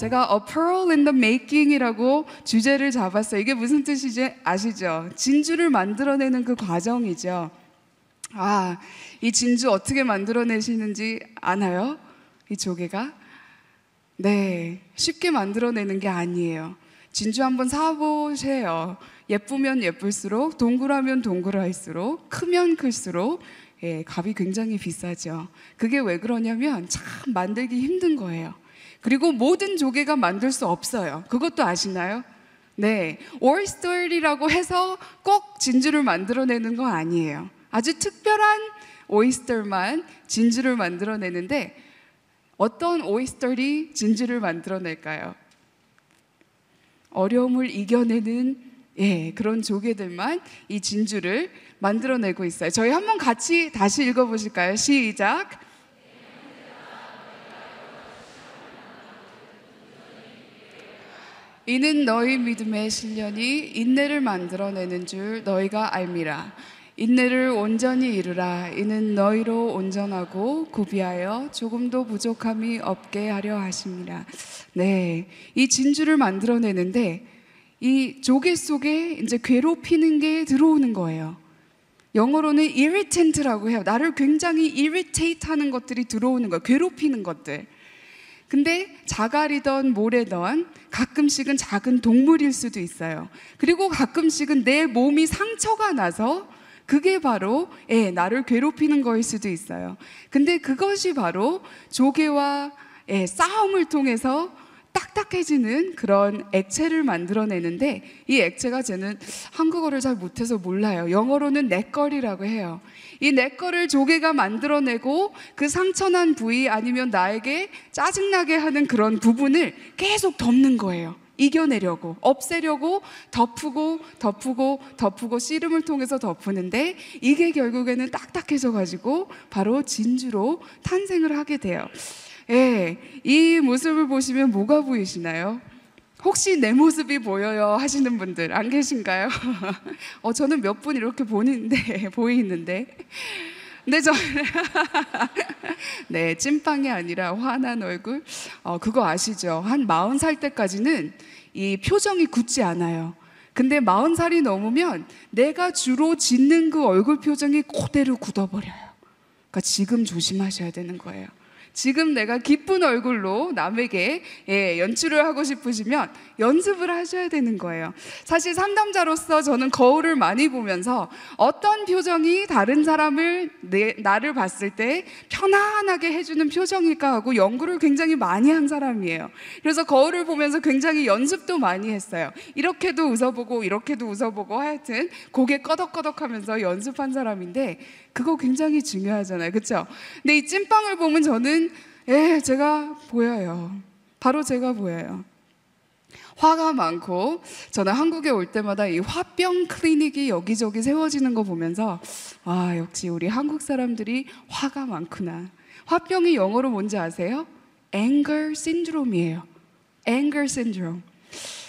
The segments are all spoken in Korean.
제가 A Pearl in the Making이라고 주제를 잡았어요. 이게 무슨 뜻이지 아시죠? 진주를 만들어내는 그 과정이죠. 아, 이 진주 어떻게 만들어내시는지 아나요? 이 조개가? 네, 쉽게 만들어내는 게 아니에요. 진주 한번 사보세요. 예쁘면 예쁠수록, 동그라면 동그랄수록, 크면 클수록, 예, 값이 굉장히 비싸죠. 그게 왜 그러냐면 참 만들기 힘든 거예요. 그리고 모든 조개가 만들 수 없어요. 그것도 아시나요? 네. 오이스터리라고 해서 꼭 진주를 만들어내는 건 아니에요. 아주 특별한 오이스터만 진주를 만들어내는데 어떤 오이스터리 진주를 만들어낼까요? 어려움을 이겨내는 예, 그런 조개들만 이 진주를 만들어내고 있어요. 저희 한번 같이 다시 읽어보실까요? 시작. 이는 너희 믿음의 실련이 인내를 만들어내는 줄 너희가 알미라. 인내를 온전히 이루라. 이는 너희로 온전하고 구비하여 조금도 부족함이 없게 하려 하심이라. 네, 이 진주를 만들어내는데 이 조개 속에 이제 괴롭히는 게 들어오는 거예요. 영어로는 irritant라고 해요. 나를 굉장히 irritate 하는 것들이 들어오는 거예요. 괴롭히는 것들. 근데 자갈이던 모래던 가끔씩은 작은 동물일 수도 있어요. 그리고 가끔씩은 내 몸이 상처가 나서 그게 바로 예, 나를 괴롭히는 거일 수도 있어요. 근데 그것이 바로 조개와 예, 싸움을 통해서 딱딱해지는 그런 액체를 만들어내는데 이 액체가 저는 한국어를 잘 못해서 몰라요. 영어로는 넥걸이라고 해요. 이 넥걸을 조개가 만들어내고 그 상처난 부위 아니면 나에게 짜증나게 하는 그런 부분을 계속 덮는 거예요. 이겨내려고 없애려고 덮고 덮고 덮고 씨름을 통해서 덮는데 이게 결국에는 딱딱해져 가지고 바로 진주로 탄생을 하게 돼요. 예, 이 모습을 보시면 뭐가 보이시나요? 혹시 내 모습이 보여요 하시는 분들 안 계신가요? 어, 저는 몇 분 이렇게 보이는데 보이는데. 근데 저는 네 찐빵이 아니라 화난 얼굴. 어, 그거 아시죠? 한 마흔 살 때까지는 이 표정이 굳지 않아요. 근데 마흔 살이 넘으면 내가 주로 짓는 그 얼굴 표정이 그대로 굳어버려요. 그러니까 지금 조심하셔야 되는 거예요. 지금 내가 기쁜 얼굴로 남에게 예, 연출을 하고 싶으시면 연습을 하셔야 되는 거예요. 사실 상담자로서 저는 거울을 많이 보면서 어떤 표정이 다른 사람을 내, 나를 봤을 때 편안하게 해주는 표정일까 하고 연구를 굉장히 많이 한 사람이에요. 그래서 거울을 보면서 굉장히 연습도 많이 했어요. 이렇게도 웃어보고 이렇게도 웃어보고 하여튼 고개 끄덕끄덕하면서 연습한 사람인데 그거 굉장히 중요하잖아요. 그렇죠? 근데 이 찐빵을 보면 저는 예, 제가 보여요. 바로 제가 보여요. 화가 많고 저는 한국에 올 때마다 이 화병 클리닉이 여기저기 세워지는 거 보면서 아 역시 우리 한국 사람들이 화가 많구나. 화병이 영어로 뭔지 아세요? anger syndrome이에요. anger syndrome.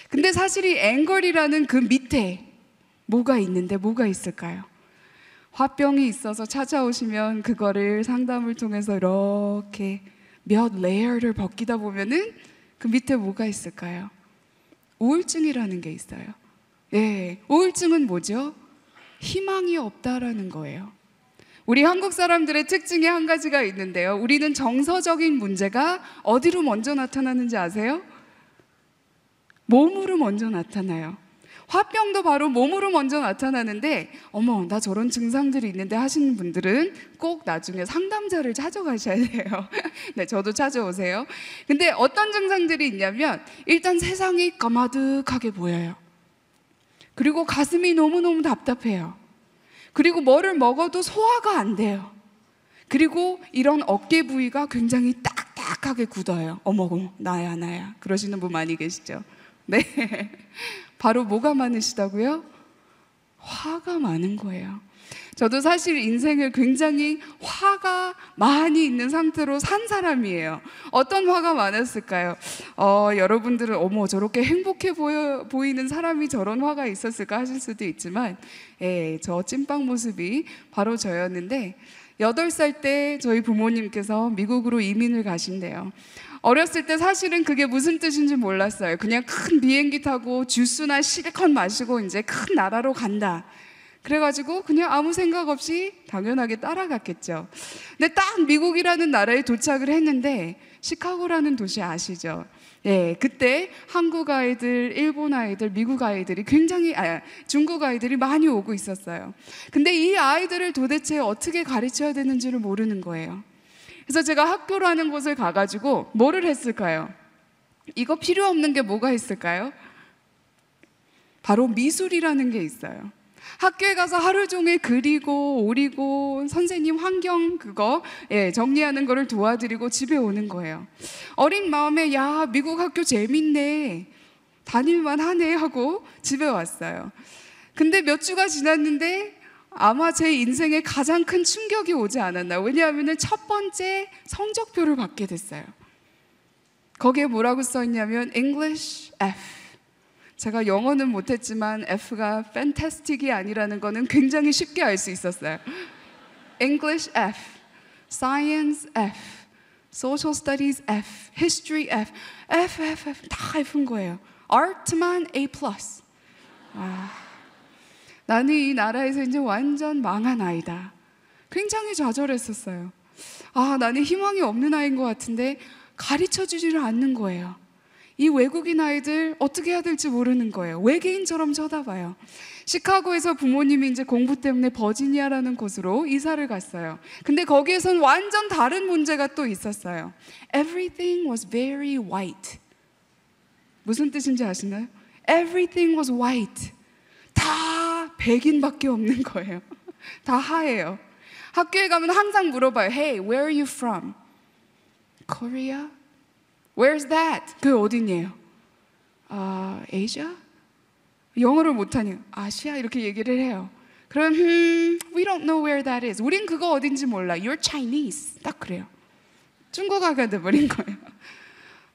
근데 사실 이 anger이라는 그 밑에 뭐가 있는데 뭐가 있을까요? 화병이 있어서 찾아오시면 그거를 상담을 통해서 이렇게 몇 layer를 벗기다 보면은 그 밑에 뭐가 있을까요? 우울증이라는 게 있어요. 예, 우울증은 뭐죠? 희망이 없다라는 거예요. 우리 한국 사람들의 특징이 한 가지가 있는데요. 우리는 정서적인 문제가 어디로 먼저 나타나는지 아세요? 몸으로 먼저 나타나요. 화병도 바로 몸으로 먼저 나타나는데 어머 나 저런 증상들이 있는데 하시는 분들은 꼭 나중에 상담자를 찾아가셔야 돼요. 네 저도 찾아오세요. 근데 어떤 증상들이 있냐면 일단 세상이 까마득하게 보여요. 그리고 가슴이 너무너무 답답해요. 그리고 뭐를 먹어도 소화가 안 돼요. 그리고 이런 어깨 부위가 굉장히 딱딱하게 굳어요. 어머, 나야, 나야. 그러시는 분 많이 계시죠? 네. 바로 뭐가 많으시다고요? 화가 많은 거예요. 저도 사실 인생을 굉장히 화가 많이 있는 상태로 산 사람이에요. 어떤 화가 많았을까요? 어, 여러분들은 어머 저렇게 행복해 보여, 보이는 사람이 저런 화가 있었을까 하실 수도 있지만 예, 저 찐빵 모습이 바로 저였는데 여덟 살때 저희 부모님께서 미국으로 이민을 가신대요. 어렸을 때 사실은 그게 무슨 뜻인지 몰랐어요. 그냥 큰 비행기 타고 주스나 실컷 마시고 이제 큰 나라로 간다. 그래가지고 그냥 아무 생각 없이 당연하게 따라갔겠죠. 근데 딱 미국이라는 나라에 도착을 했는데 시카고라는 도시 아시죠? 예, 그때 한국 아이들, 일본 아이들, 미국 아이들이 굉장히 아, 중국 아이들이 많이 오고 있었어요. 근데 이 아이들을 도대체 어떻게 가르쳐야 되는지를 모르는 거예요. 그래서 제가 학교라는 곳을 가가지고 뭐를 했을까요? 이거 필요 없는 게 뭐가 있을까요? 바로 미술이라는 게 있어요. 학교에 가서 하루 종일 그리고 오리고 선생님 환경 그거 예, 정리하는 거를 도와드리고 집에 오는 거예요. 어린 마음에 야 미국 학교 재밌네 다닐만 하네 하고 집에 왔어요. 근데 몇 주가 지났는데 아마 제 인생에 가장 큰 충격이 오지 않았나요? 왜냐하면 첫 번째 성적표를 받게 됐어요. 거기에 뭐라고 써 있냐면 English F. 제가 영어는 못했지만 F가 fantastic이 아니라는 거는 굉장히 쉽게 알 수 있었어요. English F, Science F, Social Studies F, History F, F, F, F 다 F인 거예요. Art만 A. 아, 나는 이 나라에서 이제 완전 망한 아이다. 굉장히 좌절했었어요. 아, 나는 희망이 없는 아이인 것 같은데 가르쳐 주지를 않는 거예요. 이 외국인 아이들 어떻게 해야 될지 모르는 거예요. 외계인처럼 쳐다봐요. 시카고에서 부모님이 이제 공부 때문에 버지니아라는 곳으로 이사를 갔어요. 근데 거기에선 완전 다른 문제가 또 있었어요. Everything was very white. 무슨 뜻인지 아시나요? Everything was white. 다 백인밖에 없는 거예요. 다 하예요. 학교에 가면 항상 물어봐요. Hey, where are you from? Korea? Where's that? 그 어디니에요? 아, Asia? 영어를 못하니 아시아 이렇게 얘기를 해요. 그럼 음, we don't know where that is. 우린 그거 어딘지 몰라. You're Chinese. 딱 그래요. 중국어가 돼버린 거예요.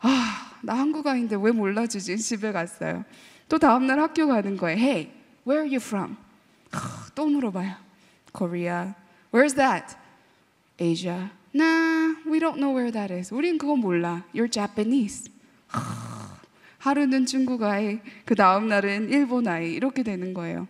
아, 나 한국어인데 왜 몰라주지? 집에 갔어요. 또 다음날 학교 가는 거예요. Hey, where are you from? 또 물어봐요. Korea. Where's that? Asia. Nah, we don't know where that is. 우린 그거 몰라. You're Japanese. 하루는 중국 아이, 그 다음 날은 일본 아이 이렇게 되는 거예요.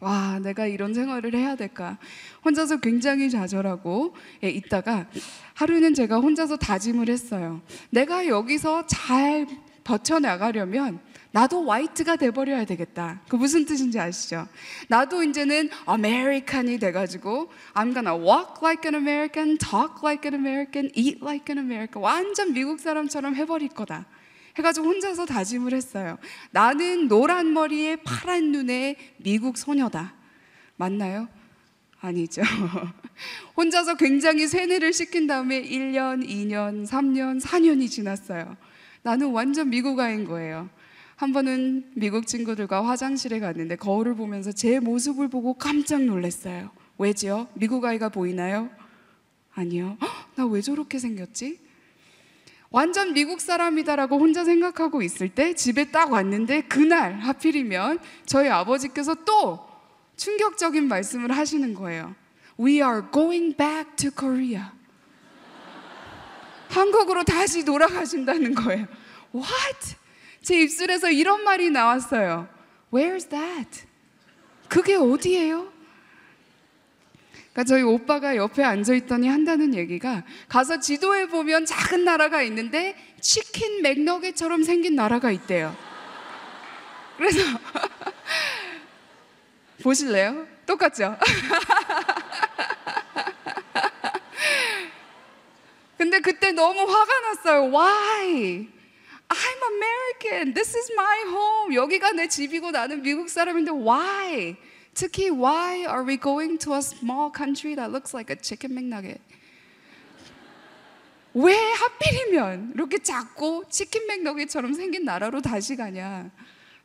와, 내가 이런 생활을 해야 될까? 혼자서 굉장히 좌절하고 예, 있다가 하루는 제가 혼자서 다짐을 했어요. 내가 여기서 잘 버텨나가려면 나도 화이트가 돼버려야 되겠다. 그 무슨 뜻인지 아시죠? 나도 이제는 아메리칸이 돼가지고 I'm gonna walk like an American, talk like an American, eat like an American. 완전 미국 사람처럼 해버릴 거다. 해가지고 혼자서 다짐을 했어요. 나는 노란 머리에 파란 눈에 미국 소녀다. 맞나요? 아니죠. 혼자서 굉장히 세뇌를 시킨 다음에 1년, 2년, 3년, 4년이 지났어요. 나는 완전 미국 아인 거예요. 한 번은 미국 친구들과 화장실에 갔는데 거울을 보면서 제 모습을 보고 깜짝 놀랐어요. 왜지요? 미국 아이가 보이나요? 아니요. 나 왜 저렇게 생겼지? 완전 미국 사람이다라고 혼자 생각하고 있을 때 집에 딱 왔는데 그날 하필이면 저희 아버지께서 또 충격적인 말씀을 하시는 거예요. We are going back to Korea. 한국으로 다시 돌아가신다는 거예요. What? 제 입술에서 이런 말이 나왔어요. Where's that? 그게 어디예요? 그러니까 저희 오빠가 옆에 앉아 있더니 한다는 얘기가 가서 지도에 보면 작은 나라가 있는데 치킨 맥너겟처럼 생긴 나라가 있대요. 그래서 보실래요? 똑같죠? 근데 그때 너무 화가 났어요. Why? American. This is my home. 여기가 내 집이고 나는 미국 사람인데 why? 특히 why are we going to a small country that looks like a chicken McNugget? 왜 하필이면 이렇게 작고 치킨 맥너겟처럼 생긴 나라로 다시 가냐?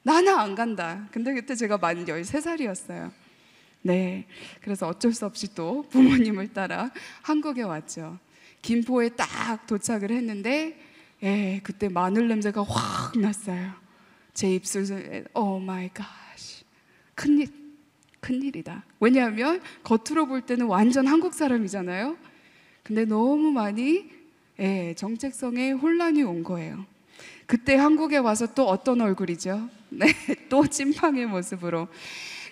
나는 안 간다. 근데 그때 제가 만 13살이었어요. 네. 그래서 어쩔 수 없이 또 부모님을 따라 한국에 왔죠. 김포에 딱 도착을 했는데 예, 그때 마늘 냄새가 확 났어요. 제 입술에 Oh my God. 큰일 큰일이다. 왜냐하면 겉으로 볼 때는 완전 한국 사람이잖아요. 근데 너무 많이 예, 정체성에 혼란이 온 거예요. 그때 한국에 와서 또 어떤 얼굴이죠? 네, 또 찐팡의 모습으로.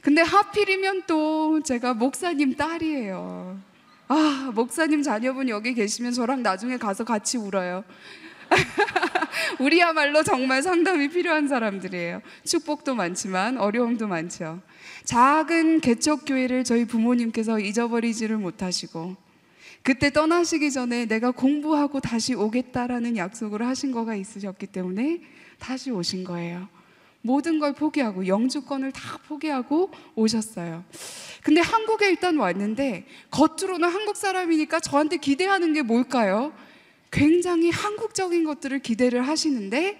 근데 하필이면 또 제가 목사님 딸이에요. 아, 목사님 자녀분 여기 계시면 저랑 나중에 가서 같이 울어요. 우리야말로 정말 상담이 필요한 사람들이에요. 축복도 많지만 어려움도 많죠. 작은 개척 교회를 저희 부모님께서 잊어버리지를 못하시고 그때 떠나시기 전에 내가 공부하고 다시 오겠다라는 약속을 하신 거가 있으셨기 때문에 다시 오신 거예요. 모든 걸 포기하고 영주권을 다 포기하고 오셨어요. 근데 한국에 일단 왔는데 겉으로는 한국 사람이니까 저한테 기대하는 게 뭘까요? 굉장히 한국적인 것들을 기대를 하시는데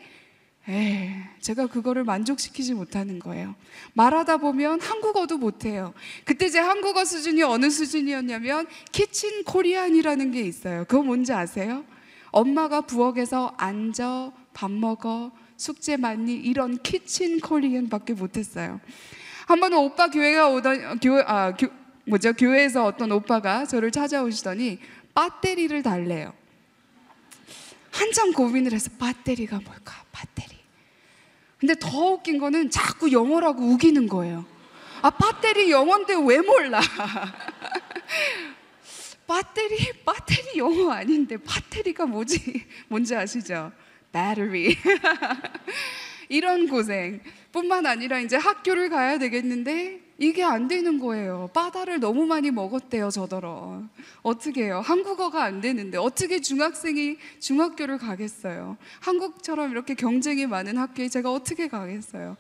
에 제가 그거를 만족시키지 못하는 거예요. 말하다 보면 한국어도 못해요. 그때 제 한국어 수준이 어느 수준이었냐면 키친 코리안이라는 게 있어요. 그거 뭔지 아세요? 엄마가 부엌에서 앉아 밥 먹어 숙제 많니 이런 키친 코리안밖에 못했어요. 한 번은 오빠 교회가 오던 교회 아 교, 뭐죠 교회에서 어떤 오빠가 저를 찾아오시더니 배터리를 달래요. 한참 고민을 해서 배터리가 뭘까? 배터리. 근데 더 웃긴 거는 자꾸 영어라고 우기는 거예요. 아, 배터리 영어인데 왜 몰라? 배터리, 배터리 영어 아닌데 배터리가 뭐지? 뭔지 아시죠? battery. 이런 고생 뿐만 아니라 이제 학교를 가야 되겠는데 이게 안 되는 거예요. 바다를 너무 많이 먹었대요, 저더러. 어떻게 해요? 한국어가 안 되는데 어떻게 중학생이 중학교를 가겠어요? 한국처럼 이렇게 경쟁이 많은 학교에 제가 어떻게 가겠어요?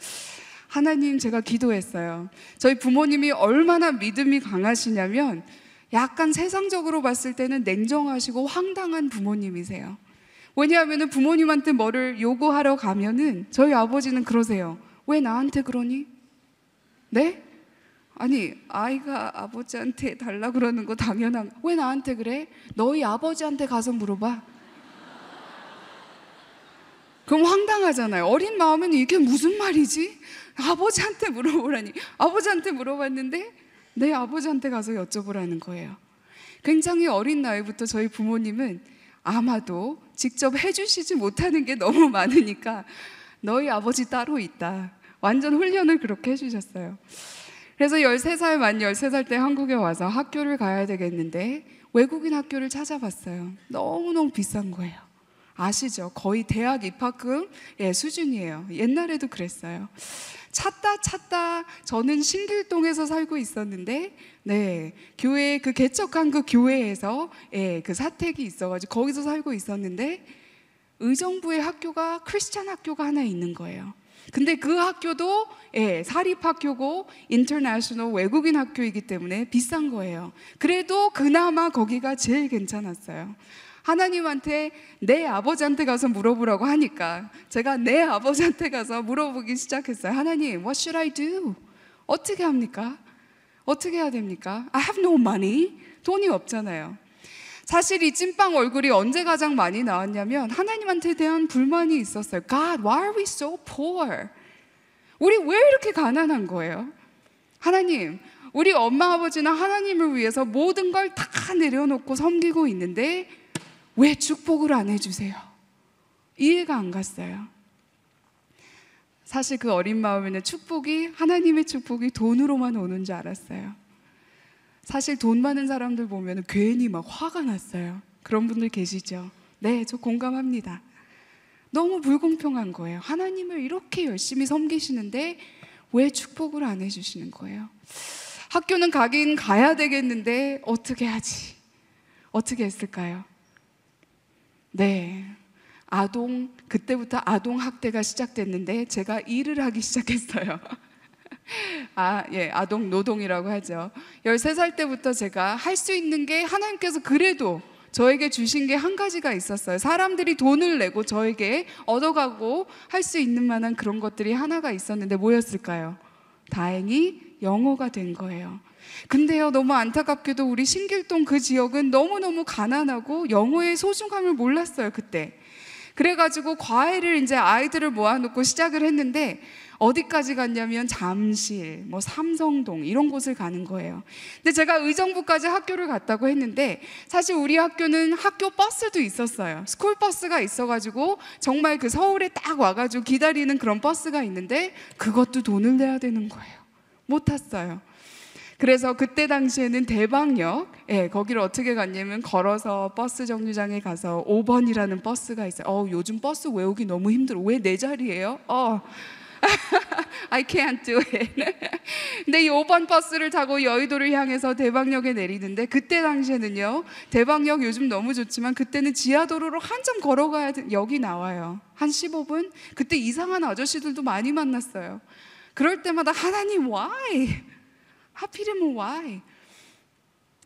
하나님 제가 기도했어요. 저희 부모님이 얼마나 믿음이 강하시냐면 약간 세상적으로 봤을 때는 냉정하시고 황당한 부모님이세요. 왜냐하면 부모님한테 뭐를 요구하러 가면은 저희 아버지는 그러세요. 왜 나한테 그러니? 네? 아니 아이가 아버지한테 달라 그러는 거 당연한 왜 나한테 그래? 너희 아버지한테 가서 물어봐. 그럼 황당하잖아요. 어린 마음에는 이게 무슨 말이지? 아버지한테 물어보라니. 아버지한테 물어봤는데 내 아버지한테 가서 여쭤보라는 거예요. 굉장히 어린 나이부터 저희 부모님은 아마도 직접 해주시지 못하는 게 너무 많으니까 너희 아버지 따로 있다. 완전 훈련을 그렇게 해주셨어요. 그래서 13살 만 13살 때 한국에 와서 학교를 가야 되겠는데 외국인 학교를 찾아봤어요. 너무너무 비싼 거예요. 아시죠? 거의 대학 입학금 예, 수준이에요. 옛날에도 그랬어요. 찾다 찾다 저는 신길동에서 살고 있었는데 네 교회 그 개척한 그 교회에서 예, 그 사택이 있어가지고 거기서 살고 있었는데 의정부의 학교가 크리스찬 학교가 하나 있는 거예요. 근데 그 학교도 예, 사립학교고 인터내셔널 외국인 학교이기 때문에 비싼 거예요. 그래도 그나마 거기가 제일 괜찮았어요. 하나님한테 내 아버지한테 가서 물어보라고 하니까 제가 내 아버지한테 가서 물어보기 시작했어요. 하나님, what should I do? 어떻게 합니까? 어떻게 해야 됩니까? I have no money. 돈이 없잖아요. 사실 이 찐빵 얼굴이 언제 가장 많이 나왔냐면 하나님한테 대한 불만이 있었어요. God, why are we so poor? 우리 왜 이렇게 가난한 거예요? 하나님, 우리 엄마 아버지나 하나님을 위해서 모든 걸 다 내려놓고 섬기고 있는데 왜 축복을 안 해주세요? 이해가 안 갔어요. 사실 그 어린 마음에는 축복이 하나님의 축복이 돈으로만 오는 줄 알았어요. 사실 돈 많은 사람들 보면 괜히 막 화가 났어요. 그런 분들 계시죠? 네, 저 공감합니다. 너무 불공평한 거예요. 하나님을 이렇게 열심히 섬기시는데 왜 축복을 안 해주시는 거예요? 학교는 가긴 가야 되겠는데 어떻게 하지? 어떻게 했을까요? 네. 아동, 그때부터 아동 학대가 시작됐는데 제가 일을 하기 시작했어요. 아, 예, 아동 노동이라고 하죠. 13살 때부터 제가 할 수 있는 게 하나님께서 그래도 저에게 주신 게 한 가지가 있었어요. 사람들이 돈을 내고 저에게 얻어가고 할 수 있는 만한 그런 것들이 하나가 있었는데 뭐였을까요? 다행히 영어가 된 거예요. 근데요, 너무 안타깝게도 우리 신길동 그 지역은 너무너무 가난하고 영어의 소중함을 몰랐어요, 그때. 그래가지고 과외를 이제 아이들을 모아놓고 시작을 했는데 어디까지 갔냐면 잠실, 뭐 삼성동 이런 곳을 가는 거예요. 근데 제가 의정부까지 학교를 갔다고 했는데 사실 우리 학교는 학교 버스도 있었어요. 스쿨 버스가 있어가지고 정말 그 서울에 딱 와가지고 기다리는 그런 버스가 있는데 그것도 돈을 내야 되는 거예요. 못 탔어요. 그래서 그때 당시에는 대방역, 예, 거기를 어떻게 갔냐면 걸어서 버스 정류장에 가서 5번이라는 버스가 있어요. 어, 요즘 버스 외우기 너무 힘들어. 왜 내 자리예요? 어. I can't do it. 근데 이 5번 버스를 타고 여의도를 향해서 대방역에 내리는데 그때 당시에는요. 대방역 요즘 너무 좋지만 그때는 지하도로로 한참 걸어가야 돼. 여기 나와요. 한 15분? 그때 이상한 아저씨들도 많이 만났어요. 그럴 때마다 하나님 why? 하필이면 why?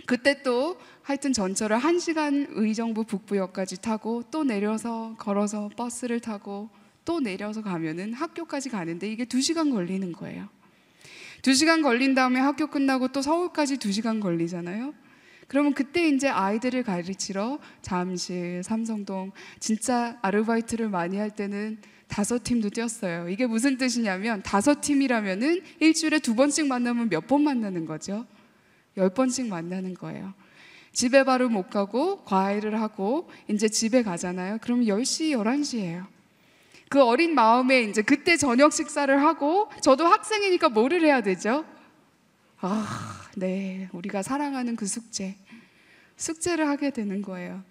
그때 또 하여튼 전철을 한 시간 의정부 북부역까지 타고 또 내려서 걸어서 버스를 타고 또 내려서 가면은 학교까지 가는데 이게 두 시간 걸리는 거예요. 두 시간 걸린 다음에 학교 끝나고 또 서울까지 두 시간 걸리잖아요. 그러면 그때 이제 아이들을 가르치러 잠실, 삼성동 진짜 아르바이트를 많이 할 때는 다섯 팀도 뛰었어요. 이게 무슨 뜻이냐면 다섯 팀이라면은 일주일에 두 번씩 만나면 몇 번 만나는 거죠? 열 번씩 만나는 거예요. 집에 바로 못 가고 과외를 하고 이제 집에 가잖아요. 그럼 10시, 11시예요. 그 어린 마음에 이제 그때 저녁 식사를 하고 저도 학생이니까 뭐를 해야 되죠? 아, 네. 우리가 사랑하는 그 숙제. 숙제를 하게 되는 거예요.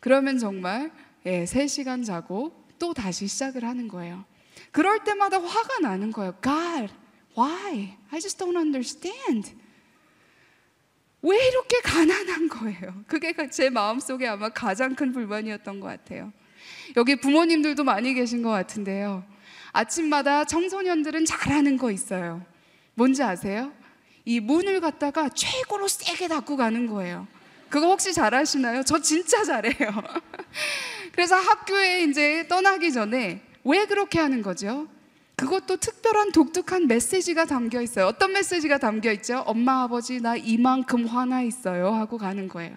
그러면 정말 예, 3시간 자고 또 다시 시작을 하는 거예요. 그럴 때마다 화가 나는 거예요. God, why? I just don't understand. 왜 이렇게 가난한 거예요? 그게 제 마음속에 아마 가장 큰 불만이었던 것 같아요. 여기 부모님들도 많이 계신 것 같은데요. 아침마다 청소년들은 잘하는 거 있어요. 뭔지 아세요? 이 문을 갖다가 최고로 세게 닫고 가는 거예요. 그거 혹시 잘하시나요? 저 진짜 잘해요. 그래서 학교에 이제 떠나기 전에 왜 그렇게 하는 거죠? 그것도 특별한 독특한 메시지가 담겨 있어요. 어떤 메시지가 담겨 있죠? 엄마, 아버지, 나 이만큼 화나 있어요. 하고 가는 거예요.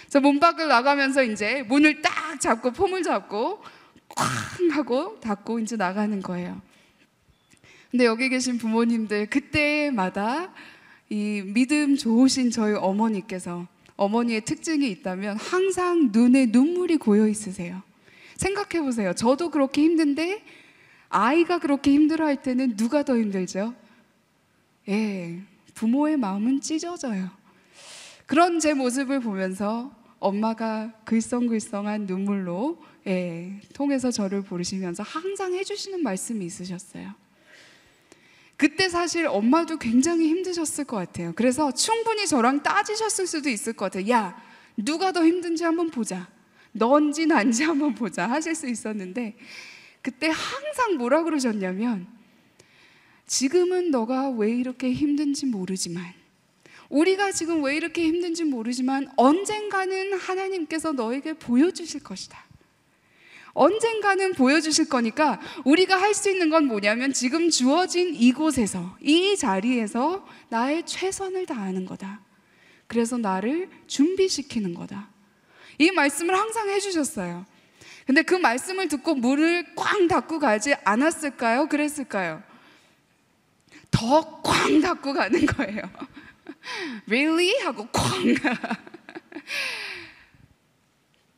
그래서 문 밖을 나가면서 이제 문을 딱 잡고 폼을 잡고 쾅 하고 닫고 이제 나가는 거예요. 근데 여기 계신 부모님들 그때마다 이 믿음 좋으신 저희 어머니께서 어머니의 특징이 있다면 항상 눈에 눈물이 고여 있으세요. 생각해 보세요. 저도 그렇게 힘든데 아이가 그렇게 힘들어 할 때는 누가 더 힘들죠? 예, 부모의 마음은 찢어져요. 그런 제 모습을 보면서 엄마가 글썽글썽한 눈물로 예, 통해서 저를 부르시면서 항상 해주시는 말씀이 있으셨어요. 그때 사실 엄마도 굉장히 힘드셨을 것 같아요. 그래서 충분히 저랑 따지셨을 수도 있을 것 같아요. 야, 누가 더 힘든지 한번 보자. 넌지 난지 한번 보자. 하실 수 있었는데, 그때 항상 뭐라 그러셨냐면, 지금은 너가 왜 이렇게 힘든지 모르지만, 우리가 지금 왜 이렇게 힘든지 모르지만, 언젠가는 하나님께서 너에게 보여주실 것이다. 언젠가는 보여주실 거니까 우리가 할 수 있는 건 뭐냐면 지금 주어진 이곳에서 이 자리에서 나의 최선을 다하는 거다. 그래서 나를 준비시키는 거다. 이 말씀을 항상 해주셨어요. 근데 그 말씀을 듣고 문을 꽝 닫고 가지 않았을까요? 그랬을까요? 더 꽝 닫고 가는 거예요. really? 하고 꽝.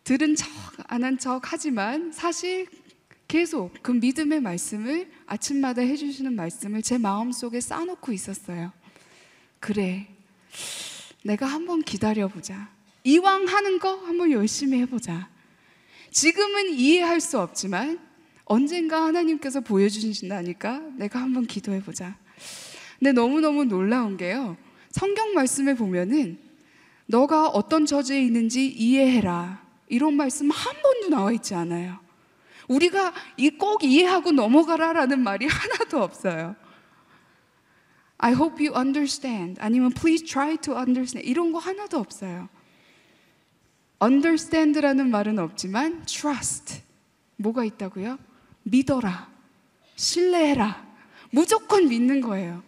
들은 척, 안 한 척 하지만 사실 계속 그 믿음의 말씀을 아침마다 해주시는 말씀을 제 마음속에 쌓아놓고 있었어요. 그래. 내가 한번 기다려보자. 이왕 하는 거 한번 열심히 해보자. 지금은 이해할 수 없지만 언젠가 하나님께서 보여주신다니까 내가 한번 기도해보자. 근데 너무너무 놀라운 게요. 성경 말씀에 보면은 너가 어떤 처지에 있는지 이해해라. 이런 말씀 한 번도 나와 있지 않아요. 우리가 꼭 이해하고 넘어가라라는 말이 하나도 없어요. I hope you understand. 아니면 please try to understand. 이런 거 하나도 없어요. understand라는 말은 없지만 trust. 뭐가 있다고요? 믿어라. 신뢰해라. 무조건 믿는 거예요.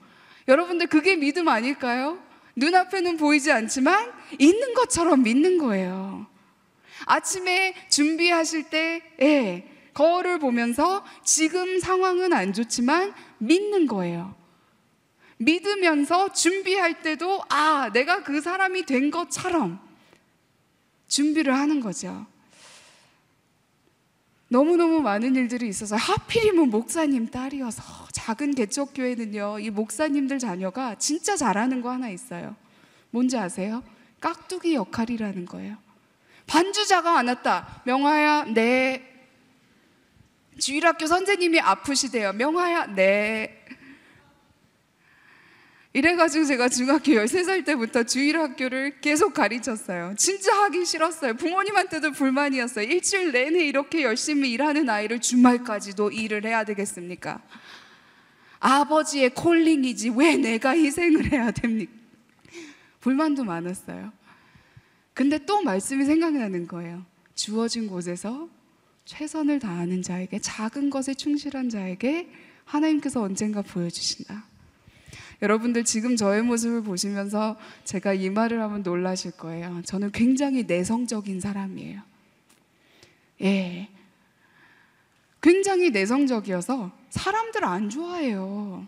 여러분들 그게 믿음 아닐까요? 눈앞에는 보이지 않지만 있는 것처럼 믿는 거예요. 아침에 준비하실 때, 예, 거울을 보면서 지금 상황은 안 좋지만 믿는 거예요. 믿으면서 준비할 때도, 아, 내가 그 사람이 된 것처럼 준비를 하는 거죠. 너무너무 많은 일들이 있어서 하필이면 목사님 딸이어서 작은 개척교회는요, 이 목사님들 자녀가 진짜 잘하는 거 하나 있어요. 뭔지 아세요? 깍두기 역할이라는 거예요. 반주자가 안 왔다. 명화야, 네. 주일학교 선생님이 아프시대요. 명화야, 네. 이래가지고 제가 중학교 13살 때부터 주일학교를 계속 가르쳤어요. 진짜 하기 싫었어요. 부모님한테도 불만이었어요. 일주일 내내 이렇게 열심히 일하는 아이를 주말까지도 일을 해야 되겠습니까? 아버지의 콜링이지 왜 내가 희생을 해야 됩니까? 불만도 많았어요. 근데 또 말씀이 생각나는 거예요. 주어진 곳에서 최선을 다하는 자에게 작은 것에 충실한 자에게 하나님께서 언젠가 보여주신다. 여러분들 지금 저의 모습을 보시면서 제가 이 말을 하면 놀라실 거예요. 저는 굉장히 내성적인 사람이에요. 예. 굉장히 내성적이어서 사람들 안 좋아해요.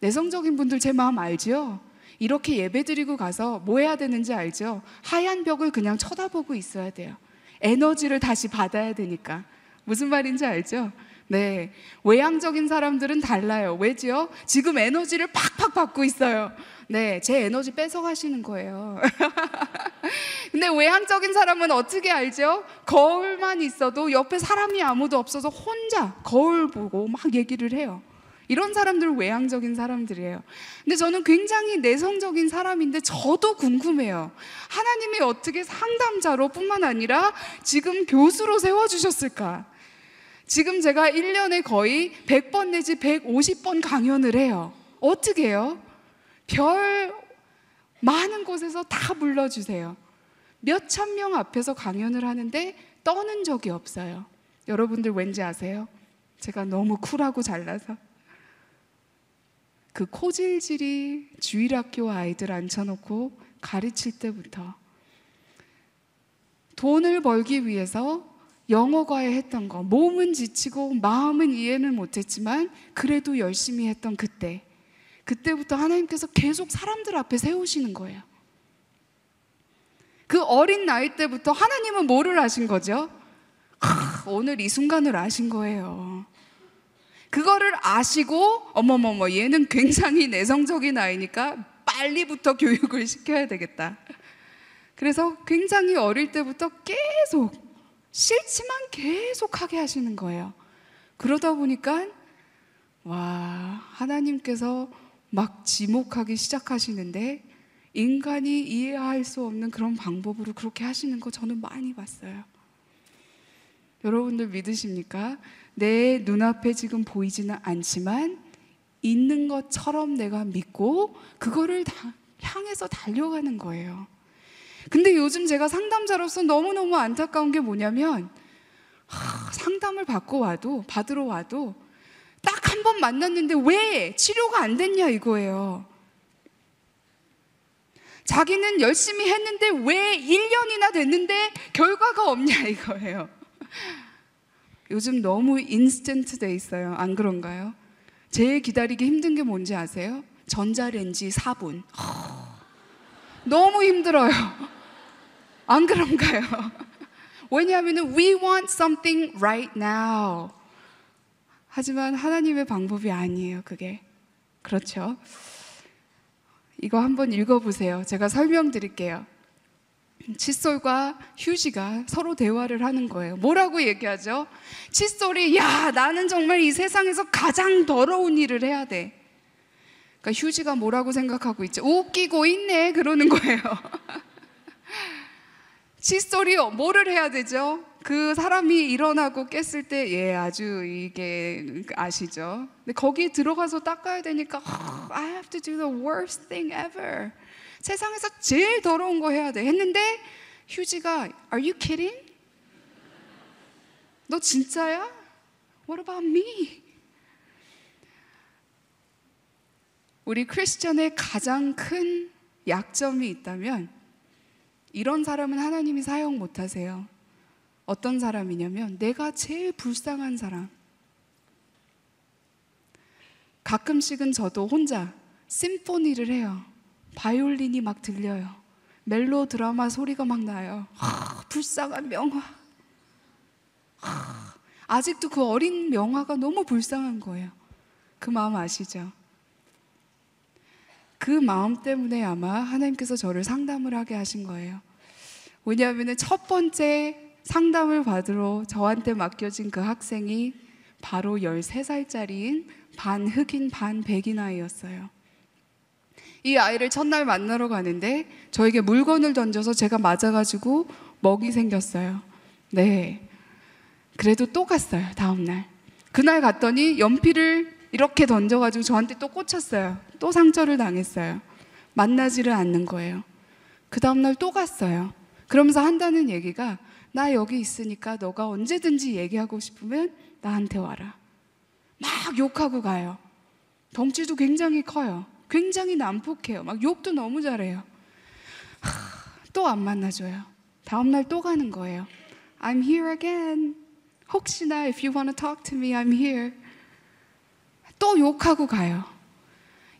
내성적인 분들 제 마음 알죠? 이렇게 예배 드리고 가서 뭐 해야 되는지 알죠? 하얀 벽을 그냥 쳐다보고 있어야 돼요. 에너지를 다시 받아야 되니까. 무슨 말인지 알죠? 네. 외향적인 사람들은 달라요. 왜죠? 지금 에너지를 팍팍 받고 있어요. 네. 제 에너지 뺏어가시는 거예요. 근데 외향적인 사람은 어떻게 알죠? 거울만 있어도 옆에 사람이 아무도 없어서 혼자 거울 보고 막 얘기를 해요. 이런 사람들은 외향적인 사람들이에요. 근데 저는 굉장히 내성적인 사람인데 저도 궁금해요. 하나님이 어떻게 상담자로 뿐만 아니라 지금 교수로 세워주셨을까? 지금 제가 1년에 거의 100번 내지 150번 강연을 해요. 어떻게 해요? 별 많은 곳에서 다 불러주세요. 몇 천 명 앞에서 강연을 하는데 떠는 적이 없어요. 여러분들 왠지 아세요? 제가 너무 쿨하고 잘나서. 그 코질질이 주일학교 아이들 앉혀놓고 가르칠 때부터 돈을 벌기 위해서 영어 과외 했던 거, 몸은 지치고 마음은 이해는 못했지만 그래도 열심히 했던 그때, 그때부터 하나님께서 계속 사람들 앞에 세우시는 거예요. 그 어린 나이 때부터 하나님은 뭐를 아신 거죠? 하, 오늘 이 순간을 아신 거예요. 그거를 아시고 어머머머 얘는 굉장히 내성적인 아이니까 빨리부터 교육을 시켜야 되겠다. 그래서 굉장히 어릴 때부터 계속 싫지만 계속 하게 하시는 거예요. 그러다 보니까 와 하나님께서 막 지목하기 시작하시는데 인간이 이해할 수 없는 그런 방법으로 그렇게 하시는 거 저는 많이 봤어요. 여러분들 믿으십니까? 내 눈앞에 지금 보이지는 않지만 있는 것처럼 내가 믿고 그거를 다 향해서 달려가는 거예요. 근데 요즘 제가 상담자로서 너무너무 안타까운 게 뭐냐면 하, 상담을 받고 와도 받으러 와도 딱 한 번 만났는데 왜 치료가 안 됐냐 이거예요. 자기는 열심히 했는데 왜 1년이나 됐는데 결과가 없냐 이거예요. 요즘 너무 인스턴트 돼 있어요. 안 그런가요? 제일 기다리기 힘든 게 뭔지 아세요? 전자레인지 4분. 너무 힘들어요. 안 그런가요? 왜냐하면 we want something right now. 하지만 하나님의 방법이 아니에요, 그게. 그렇죠? 이거 한번 읽어보세요. 제가 설명드릴게요. 칫솔과 휴지가 서로 대화를 하는 거예요. 뭐라고 얘기하죠? 칫솔이 야 나는 정말 이 세상에서 가장 더러운 일을 해야 돼. 그러니까 휴지가 뭐라고 생각하고 있죠? 웃기고 있네 그러는 거예요. 칫솔이 뭐를 해야 되죠? 그 사람이 일어나고 깼을 때, 예, 아주 이게 아시죠? 근데 거기 들어가서 닦아야 되니까, oh, I have to do the worst thing ever. 세상에서 제일 더러운 거 해야 돼. 했는데 휴지가 Are you kidding? 너 진짜야? What about me? 우리 크리스천의 가장 큰 약점이 있다면 이런 사람은 하나님이 사용 못 하세요. 어떤 사람이냐면 내가 제일 불쌍한 사람. 가끔씩은 저도 혼자 심포니를 해요. 바이올린이 막 들려요. 멜로 드라마 소리가 막 나요. 하, 불쌍한 명화. 하, 아직도 그 어린 명화가 너무 불쌍한 거예요. 그 마음 아시죠? 그 마음 때문에 아마 하나님께서 저를 상담을 하게 하신 거예요. 왜냐하면 첫 번째 상담을 받으러 저한테 맡겨진 그 학생이 바로 13살짜리인 반 흑인 반 백인 아이였어요. 이 아이를 첫날 만나러 가는데 저에게 물건을 던져서 제가 맞아가지고 먹이 생겼어요. 네. 그래도 또 갔어요. 다음날. 그날 갔더니 연필을 이렇게 던져가지고 저한테 또 꽂혔어요. 또 상처를 당했어요. 만나지를 않는 거예요. 그 다음날 또 갔어요. 그러면서 한다는 얘기가 나 여기 있으니까 너가 언제든지 얘기하고 싶으면 나한테 와라. 막 욕하고 가요. 덩치도 굉장히 커요. 굉장히 난폭해요. 막 욕도 너무 잘해요. 또 안 만나줘요. 다음날 또 가는 거예요. I'm here again. 혹시나 if you want to talk to me, I'm here. 또 욕하고 가요.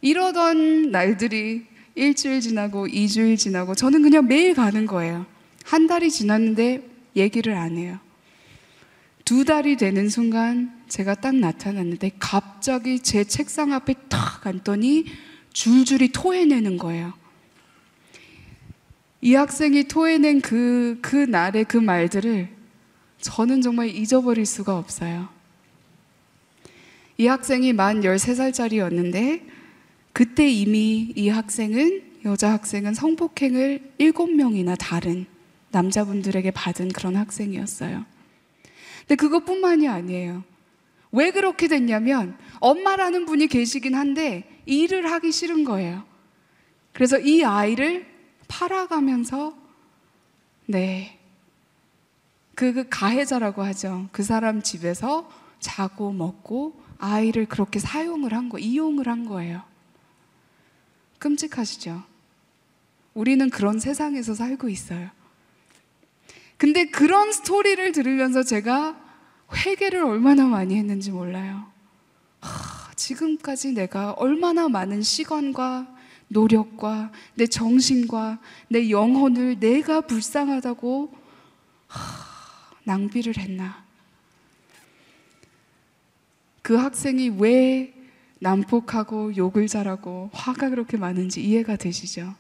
이러던 날들이 일주일 지나고 이주일 지나고 저는 그냥 매일 가는 거예요. 한 달이 지났는데 얘기를 안 해요. 두 달이 되는 순간 제가 딱 나타났는데 갑자기 제 책상 앞에 탁 앉더니 줄줄이 토해내는 거예요. 이 학생이 토해낸 그, 그 날의 그 말들을 저는 정말 잊어버릴 수가 없어요. 이 학생이 만 13살짜리였는데 그때 이미 이 학생은 여자 학생은 성폭행을 7명이나 다른 남자분들에게 받은 그런 학생이었어요. 근데 그것뿐만이 아니에요. 왜 그렇게 됐냐면 엄마라는 분이 계시긴 한데 일을 하기 싫은 거예요. 그래서 이 아이를 팔아가면서 네. 그, 그 가해자라고 하죠. 그 사람 집에서 자고 먹고 아이를 그렇게 사용을 한 거, 이용을 한 거예요. 끔찍하시죠? 우리는 그런 세상에서 살고 있어요. 근데 그런 스토리를 들으면서 제가 회개를 얼마나 많이 했는지 몰라요. 하, 지금까지 내가 얼마나 많은 시간과 노력과 내 정신과 내 영혼을 내가 불쌍하다고 하, 낭비를 했나. 그 학생이 왜 난폭하고 욕을 잘하고 화가 그렇게 많은지 이해가 되시죠?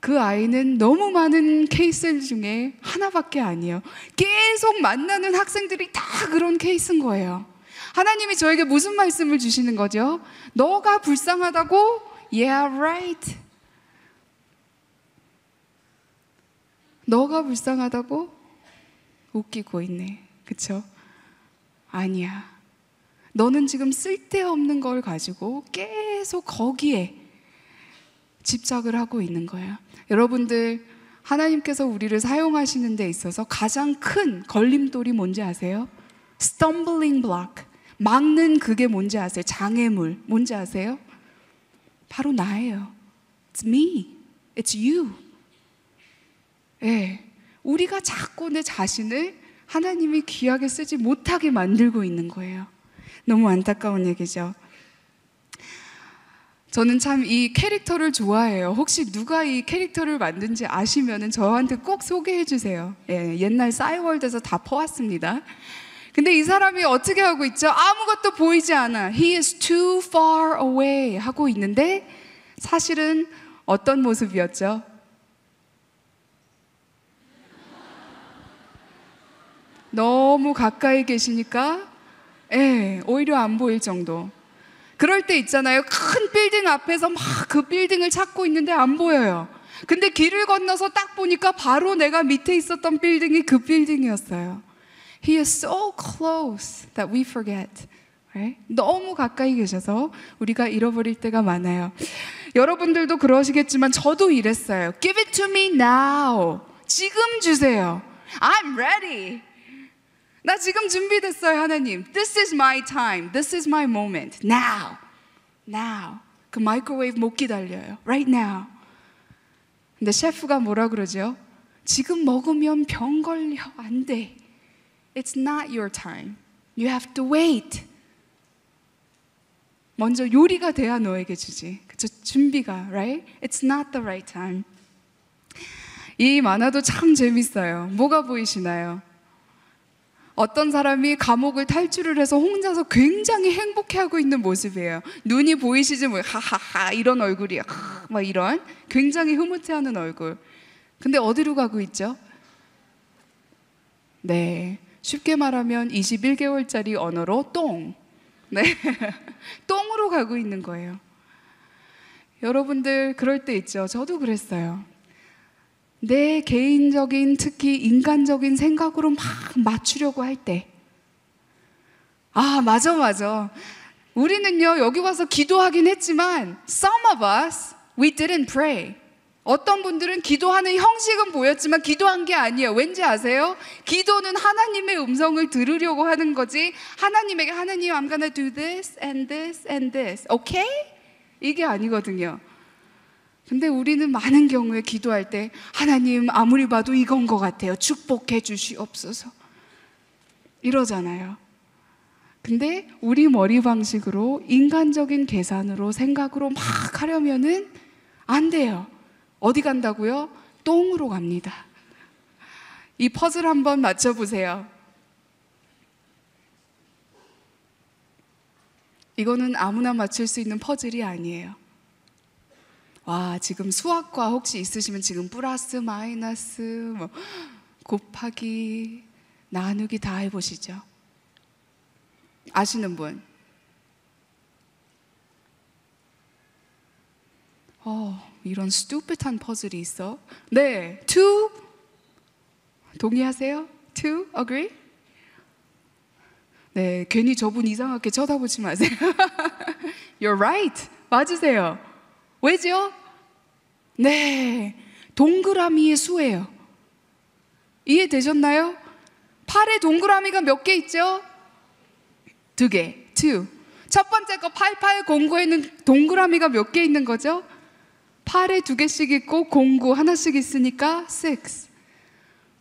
그 아이는 너무 많은 케이스 중에 하나밖에 아니에요. 계속 만나는 학생들이 다 그런 케이스인 거예요. 하나님이 저에게 무슨 말씀을 주시는 거죠? 너가 불쌍하다고? Yeah, right. 너가 불쌍하다고? 웃기고 있네. 그쵸? 아니야. 너는 지금 쓸데없는 걸 가지고 계속 거기에 집착을 하고 있는 거예요. 여러분들, 하나님께서 우리를 사용하시는 데 있어서 가장 큰 걸림돌이 뭔지 아세요? stumbling block. 막는 그게 뭔지 아세요? 장애물. 뭔지 아세요? 바로 나예요. It's me. It's you. 예. 우리가 자꾸 내 자신을 하나님이 귀하게 쓰지 못하게 만들고 있는 거예요. 너무 안타까운 얘기죠. 저는 참 이 캐릭터를 좋아해요. 혹시 누가 이 캐릭터를 만든지 아시면은 저한테 꼭 소개해 주세요. 예, 옛날 싸이월드에서 다 퍼왔습니다. 근데 이 사람이 어떻게 하고 있죠? 아무것도 보이지 않아. He is too far away 하고 있는데 사실은 어떤 모습이었죠? 너무 가까이 계시니까 예, 오히려 안 보일 정도. 그럴 때 있잖아요. 큰 빌딩 앞에서 막 그 빌딩을 찾고 있는데 안 보여요. 근데 길을 건너서 딱 보니까 바로 내가 밑에 있었던 빌딩이 그 빌딩이었어요. He is so close that we forget. Right? 너무 가까이 계셔서 우리가 잃어버릴 때가 많아요. 여러분들도 그러시겠지만 저도 이랬어요. Give it to me now. 지금 주세요. I'm ready. 나 지금 준비됐어요, 하나님. This is my time. This is my moment. Now. Now. 그 마이크로웨이브 못 기다려요. Right now. 근데 셰프가 뭐라 그러죠? 지금 먹으면 병 걸려. 안 돼. It's not your time. You have to wait. 먼저 요리가 돼야 너에게 주지. 그쵸? 준비가, right? It's not the right time. 이 만화도 참 재밌어요. 뭐가 보이시나요? 어떤 사람이 감옥을 탈출을 해서 혼자서 굉장히 행복해하고 있는 모습이에요. 눈이 보이시지 뭐 하하하 이런 얼굴이야. 막 이런 굉장히 흐뭇해하는 얼굴. 근데 어디로 가고 있죠? 네. 쉽게 말하면 21개월짜리 언어로 똥. 네. 똥으로 가고 있는 거예요. 여러분들 그럴 때 있죠. 저도 그랬어요. 내 개인적인 특히 인간적인 생각으로 막 맞추려고 할 때. 아, 맞아, 맞아. 우리는요, 여기 와서 기도하긴 했지만, some of us, we didn't pray. 어떤 분들은 기도하는 형식은 보였지만 기도한 게 아니에요. 왠지 아세요? 기도는 하나님의 음성을 들으려고 하는 거지. 하나님에게 하나님 I'm gonna do this and this and this. Okay? 이게 아니거든요. 근데 우리는 많은 경우에 기도할 때 하나님 아무리 봐도 이건 것 같아요. 축복해 주시옵소서. 이러잖아요. 근데 우리 머리 방식으로 인간적인 계산으로 생각으로 막 하려면은 안 돼요. 어디 간다고요? 똥으로 갑니다. 이 퍼즐 한번 맞춰보세요. 이거는 아무나 맞출 수 있는 퍼즐이 아니에요. 와, 지금 수학과 혹시 있으시면 지금 플러스, 마이너스, 뭐 곱하기, 나누기 다 해보시죠. 아시는 분? 어, 이런 스투핏한 퍼즐이 있어. 네, two 동의하세요? two agree? 네, 괜히 저분 이상하게 쳐다보지 마세요. You're right. 맞으세요. 왜죠? 네, 동그라미의 수예요. 이해되셨나요? 팔에 동그라미가 몇 개 있죠? 두 개, two. 첫 번째 거 8809에는 동그라미가 몇 개 있는 거죠? 팔에 두 개씩 있고 공구 하나씩 있으니까 6.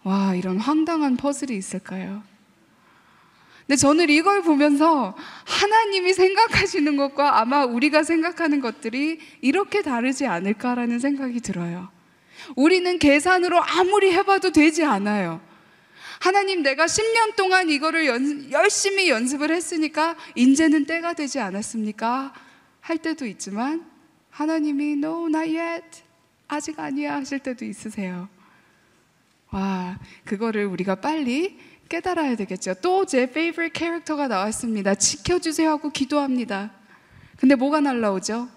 와, 이런 황당한 퍼즐이 있을까요? 근데 저는 이걸 보면서 하나님이 생각하시는 것과 아마 우리가 생각하는 것들이 이렇게 다르지 않을까라는 생각이 들어요. 우리는 계산으로 아무리 해봐도 되지 않아요. 하나님 내가 10년 동안 이거를 연, 열심히 연습을 했으니까 이제는 때가 되지 않았습니까? 할 때도 있지만 하나님이 no not yet 아직 아니야 하실 때도 있으세요. 와 그거를 우리가 빨리 깨달아야 되겠죠. 또 제 favorite 캐릭터가 나왔습니다. 지켜주세요 하고 기도합니다. 근데 뭐가 날라오죠?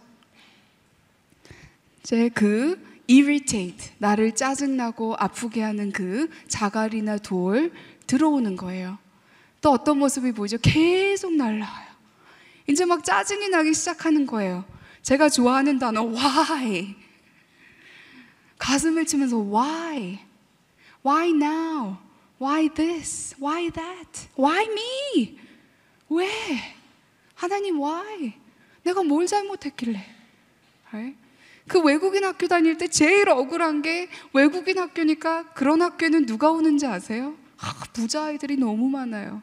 제 그 irritate 나를 짜증나고 아프게 하는 그 자갈이나 돌 들어오는 거예요. 또 어떤 모습이 보이죠? 계속 날라와요. 이제 막 짜증이 나기 시작하는 거예요. 제가 좋아하는 단어 why. 가슴을 치면서 why? Why now? Why this? Why that? Why me? 왜? 하나님 why? 내가 뭘 잘못했길래? 그 외국인 학교 다닐 때 제일 억울한 게 외국인 학교니까 그런 학교는 누가 오는지 아세요? 아, 부자 아이들이 너무 많아요.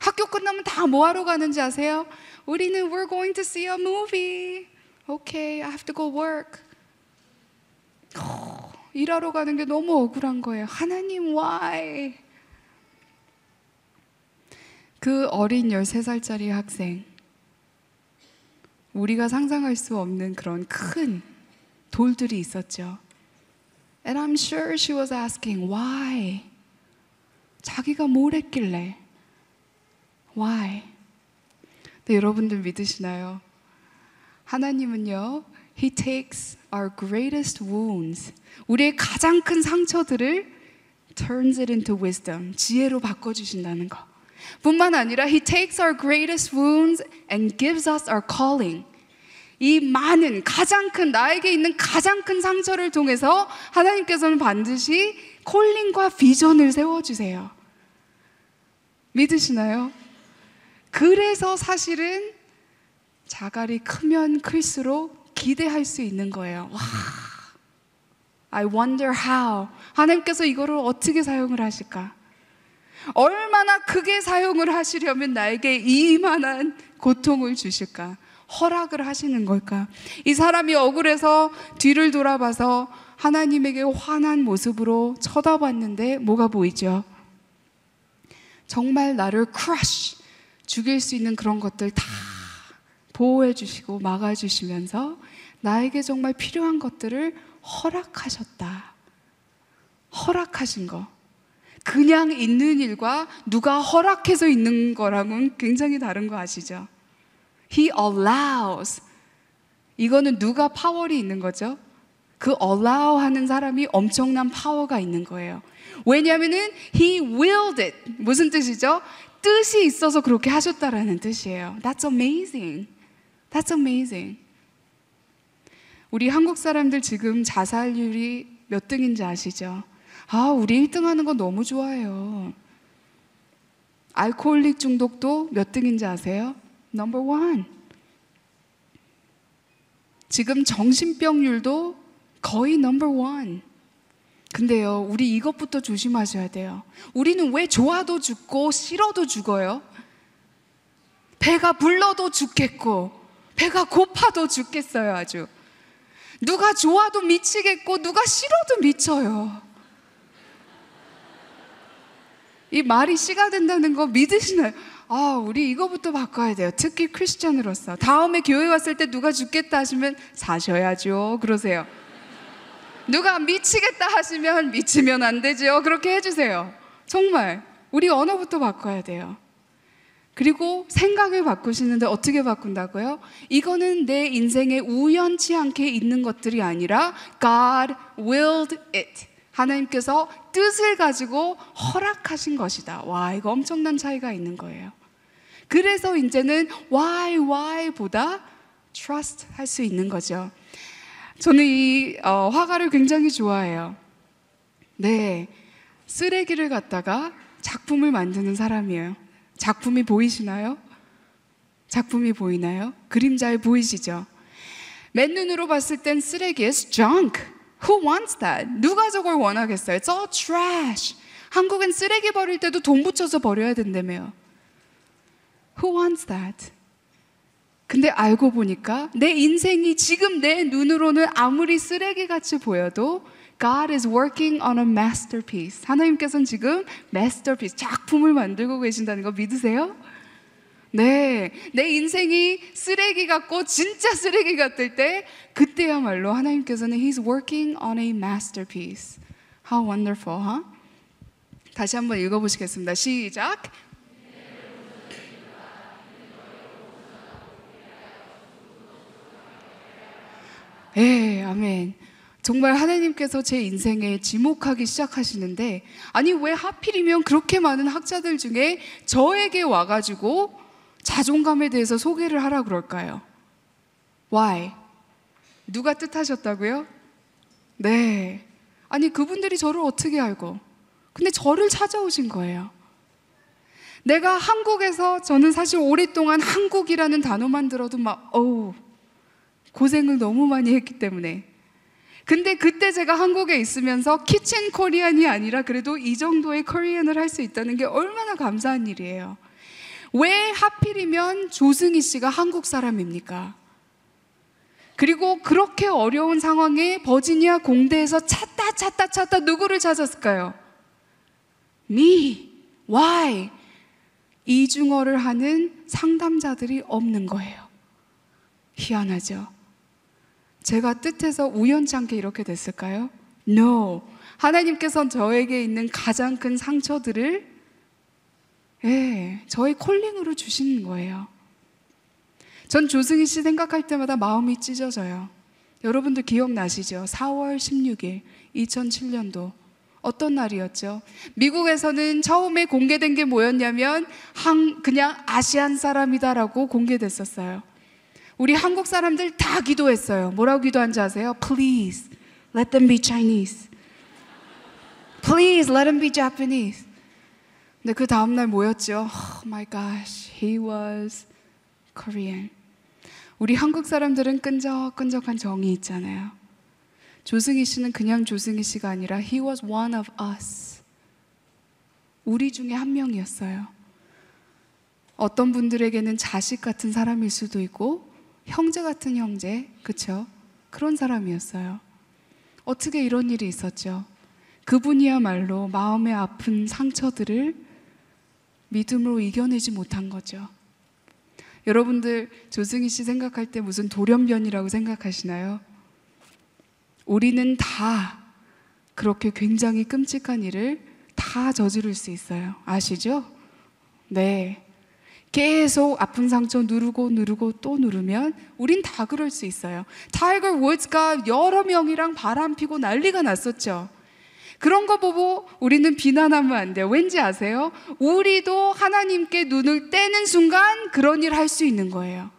학교 끝나면 다 뭐 하러 가는지 아세요? 우리는 we're going to see a movie. Okay, I have to go work. 어, 일하러 가는 게 너무 억울한 거예요. 하나님, why? 그 어린 13살짜리 학생. 우리가 상상할 수 없는 그런 큰 돌들이 있었죠. And I'm sure she was asking, why? 자기가 뭘 했길래? Why? 네, 여러분들 믿으시나요? 하나님은요, He takes our greatest wounds, 우리의 가장 큰 상처들을 turns it into wisdom, 지혜로 바꿔주신다는 거. 뿐만 아니라 He takes our greatest wounds and gives us our calling. 이 많은 가장 큰 나에게 있는 가장 큰 상처를 통해서 하나님께서는 반드시 콜링과 비전을 세워 주세요. 믿으시나요? 그래서 사실은 자갈이 크면 클수록 기대할 수 있는 거예요. 와, I wonder how. 하나님께서 이거를 어떻게 사용을 하실까? 얼마나 크게 사용을 하시려면 나에게 이만한 고통을 주실까? 허락을 하시는 걸까? 이 사람이 억울해서 뒤를 돌아봐서 하나님에게 화난 모습으로 쳐다봤는데 뭐가 보이죠? 정말 나를 crush 죽일 수 있는 그런 것들 다 보호해 주시고 막아 주시면서 나에게 정말 필요한 것들을 허락하셨다. 허락하신 거. 그냥 있는 일과 누가 허락해서 있는 거랑은 굉장히 다른 거 아시죠? He allows. 이거는 누가 파월이 있는 거죠? 그 allow 하는 사람이 엄청난 파워가 있는 거예요. 왜냐하면은 he willed it. 무슨 뜻이죠? 뜻이 있어서 그렇게 하셨다라는 뜻이에요. That's amazing. That's amazing. 우리 한국 사람들 지금 자살률이 몇 등인지 아시죠? 아, 우리 1등 하는 거 너무 좋아해요. 알코올릭 중독도 몇 등인지 아세요? 넘버 원. 지금 정신병률도 거의 넘버 원. 근데요, 우리 이것부터 조심하셔야 돼요. 우리는 왜 좋아도 죽고 싫어도 죽어요? 배가 불러도 죽겠고, 배가 고파도 죽겠어요, 아주. 누가 좋아도 미치겠고, 누가 싫어도 미쳐요. 이 말이 씨가 된다는 거 믿으시나요? 아, 우리 이거부터 바꿔야 돼요. 특히 크리스천으로서. 다음에 교회 왔을 때 누가 죽겠다 하시면 사셔야죠. 그러세요. 누가 미치겠다 하시면 미치면 안 되죠. 그렇게 해주세요. 정말. 우리 언어부터 바꿔야 돼요. 그리고 생각을 바꾸시는데 어떻게 바꾼다고요? 이거는 내 인생에 우연치 않게 있는 것들이 아니라 God willed it. 하나님께서 뜻을 가지고 허락하신 것이다. 와, 이거 엄청난 차이가 있는 거예요. 그래서 이제는 why, why보다 trust 할 수 있는 거죠. 저는 이 어, 화가를 굉장히 좋아해요. 네. 쓰레기를 갖다가 작품을 만드는 사람이에요. 작품이 보이시나요? 작품이 보이나요? 그림 잘 보이시죠? 맨눈으로 봤을 땐 쓰레기 is junk. Who wants that? 누가 저걸 원하겠어요? It's all trash. 한국엔 쓰레기 버릴 때도 돈 붙여서 버려야 된다며요. Who wants that? 근데 알고 보니까 내 인생이 지금 내 눈으로는 아무리 쓰레기 같이 보여도 God is working on a masterpiece. 하나님께서는 지금 masterpiece, 작품을 만들고 계신다는 거 믿으세요? 네. 내 인생이 쓰레기 같고 진짜 쓰레기 같을 때 그때야말로 하나님께서는 He's working on a masterpiece. How wonderful, huh? 다시 한번 읽어보시겠습니다. 시작. 예, 아멘. 정말 하나님께서 제 인생에 지목하기 시작하시는데, 아니, 왜 하필이면 그렇게 많은 학자들 중에 저에게 와가지고 자존감에 대해서 소개를 하라 그럴까요? Why? 누가 뜻하셨다고요? 네. 아니, 그분들이 저를 어떻게 알고? 근데 저를 찾아오신 거예요. 내가 한국에서 저는 사실 오랫동안 한국이라는 단어만 들어도 막, 어우, 고생을 너무 많이 했기 때문에. 근데 그때 제가 한국에 있으면서 키친 코리안이 아니라 그래도 이 정도의 코리안을 할 수 있다는 게 얼마나 감사한 일이에요. 왜 하필이면 조승희 씨가 한국 사람입니까? 그리고 그렇게 어려운 상황에 버지니아 공대에서 찾다 찾다 찾다 누구를 찾았을까요? Me. Why? 이중어를 하는 상담자들이 없는 거예요. 희한하죠? 제가 뜻해서 우연찮게 이렇게 됐을까요? No. 하나님께서 저에게 있는 가장 큰 상처들을 예, 저의 콜링으로 주시는 거예요. 전 조승희 씨 생각할 때마다 마음이 찢어져요. 여러분들 기억나시죠? 4월 16일 2007년도 어떤 날이었죠? 미국에서는 처음에 공개된 게 뭐였냐면 한 그냥 아시안 사람이다라고 공개됐었어요. 우리 한국 사람들 다 기도했어요. 뭐라고 기도한지 아세요? Please let them be Chinese. Please let them be Japanese. 근데 그 다음 날 뭐였죠? Oh my gosh, he was Korean. 우리 한국 사람들은 끈적끈적한 정이 있잖아요. 조승희 씨는 그냥 조승희 씨가 아니라 he was one of us. 우리 중에 한 명이었어요. 어떤 분들에게는 자식 같은 사람일 수도 있고 형제 같은 형제, 그쵸? 그런 사람이었어요. 어떻게 이런 일이 있었죠? 그분이야말로 마음의 아픈 상처들을 믿음으로 이겨내지 못한 거죠. 여러분들 조승희 씨 생각할 때 무슨 돌연변이라고 생각하시나요? 우리는 다 그렇게 굉장히 끔찍한 일을 다 저지를 수 있어요. 아시죠? 네. 계속 아픈 상처 누르고 누르고 또 누르면 우린 다 그럴 수 있어요. 타이거 우즈가 여러 명이랑 바람 피고 난리가 났었죠. 그런 거 보고 우리는 비난하면 안 돼요. 왠지 아세요? 우리도 하나님께 눈을 떼는 순간 그런 일 할 수 있는 거예요.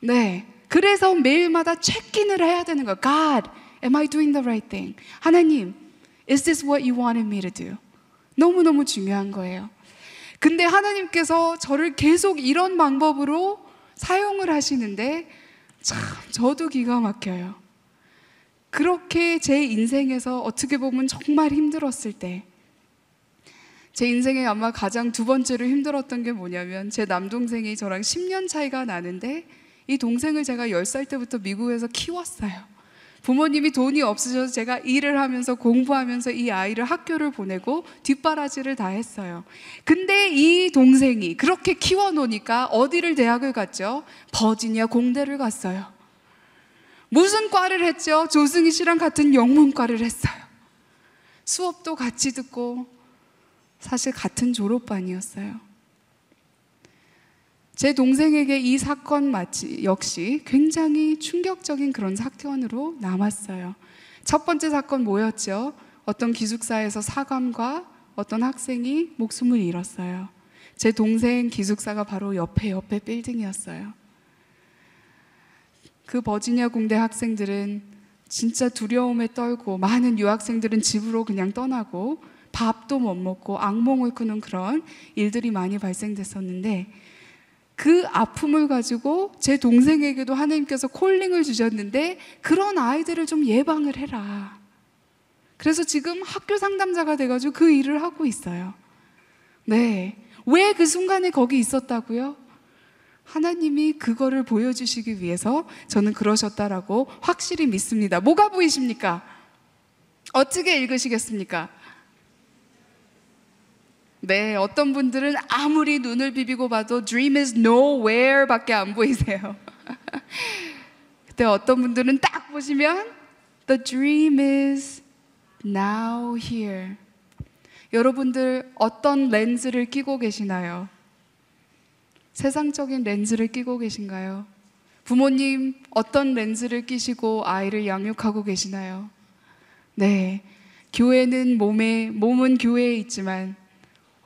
네. 그래서 매일마다 체크인을 해야 되는 거예요. God, am I doing the right thing? 하나님, is this what you wanted me to do? 너무너무 중요한 거예요. 근데 하나님께서 저를 계속 이런 방법으로 사용을 하시는데 참 저도 기가 막혀요. 그렇게 제 인생에서 어떻게 보면 정말 힘들었을 때, 제 인생에 아마 가장 두 번째로 힘들었던 게 뭐냐면, 제 남동생이 저랑 10년 차이가 나는데, 이 동생을 제가 10살 때부터 미국에서 키웠어요. 부모님이 돈이 없으셔서 제가 일을 하면서 공부하면서 이 아이를 학교를 보내고 뒷바라지를 다 했어요. 근데 이 동생이 그렇게 키워놓으니까 어디를 대학을 갔죠? 버지니아 공대를 갔어요. 무슨 과를 했죠? 조승희 씨랑 같은 영문과를 했어요. 수업도 같이 듣고 사실 같은 졸업반이었어요. 제 동생에게 이 사건 마치 역시 굉장히 충격적인 그런 사건으로 남았어요. 첫 번째 사건 뭐였죠? 어떤 기숙사에서 사감과 어떤 학생이 목숨을 잃었어요. 제 동생 기숙사가 바로 옆에 옆에 빌딩이었어요. 그 버지니아 공대 학생들은 진짜 두려움에 떨고 많은 유학생들은 집으로 그냥 떠나고 밥도 못 먹고 악몽을 꾸는 그런 일들이 많이 발생됐었는데 그 아픔을 가지고 제 동생에게도 하나님께서 콜링을 주셨는데 그런 아이들을 좀 예방을 해라. 그래서 지금 학교 상담자가 돼가지고 그 일을 하고 있어요. 네. 왜 그 순간에 거기 있었다고요? 하나님이 그거를 보여주시기 위해서 저는 그러셨다라고 확실히 믿습니다. 뭐가 보이십니까? 어떻게 읽으시겠습니까? 네, 어떤 분들은 아무리 눈을 비비고 봐도 dream is nowhere 밖에 안 보이세요. 그때 어떤 분들은 딱 보시면 the dream is now here. 여러분들 어떤 렌즈를 끼고 계시나요? 세상적인 렌즈를 끼고 계신가요? 부모님 어떤 렌즈를 끼시고 아이를 양육하고 계시나요? 네. 교회는 몸에, 몸은 교회에 있지만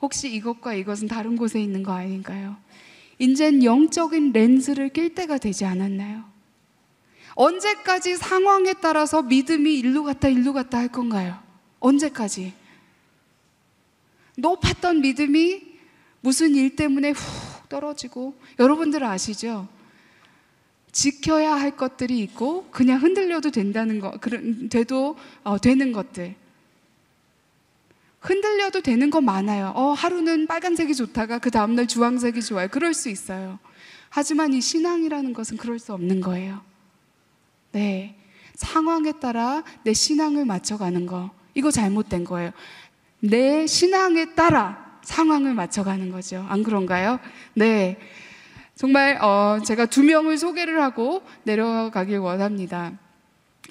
혹시 이것과 이것은 다른 곳에 있는 거 아닌가요? 이젠 영적인 렌즈를 낄 때가 되지 않았나요? 언제까지 상황에 따라서 믿음이 일로 갔다 일로 갔다 할 건가요? 언제까지? 높았던 믿음이 무슨 일 때문에 훅 떨어지고 여러분들 아시죠? 지켜야 할 것들이 있고 그냥 흔들려도 된다는 거, 그런 돼도 어, 되는 것들. 흔들려도 되는 거 많아요. 어, 하루는 빨간색이 좋다가 그 다음날 주황색이 좋아요. 그럴 수 있어요. 하지만 이 신앙이라는 것은 그럴 수 없는 거예요. 네. 상황에 따라 내 신앙을 맞춰가는 거. 이거 잘못된 거예요. 내 신앙에 따라 상황을 맞춰가는 거죠. 안 그런가요? 네. 정말, 어, 제가 두 명을 소개를 하고 내려가길 원합니다.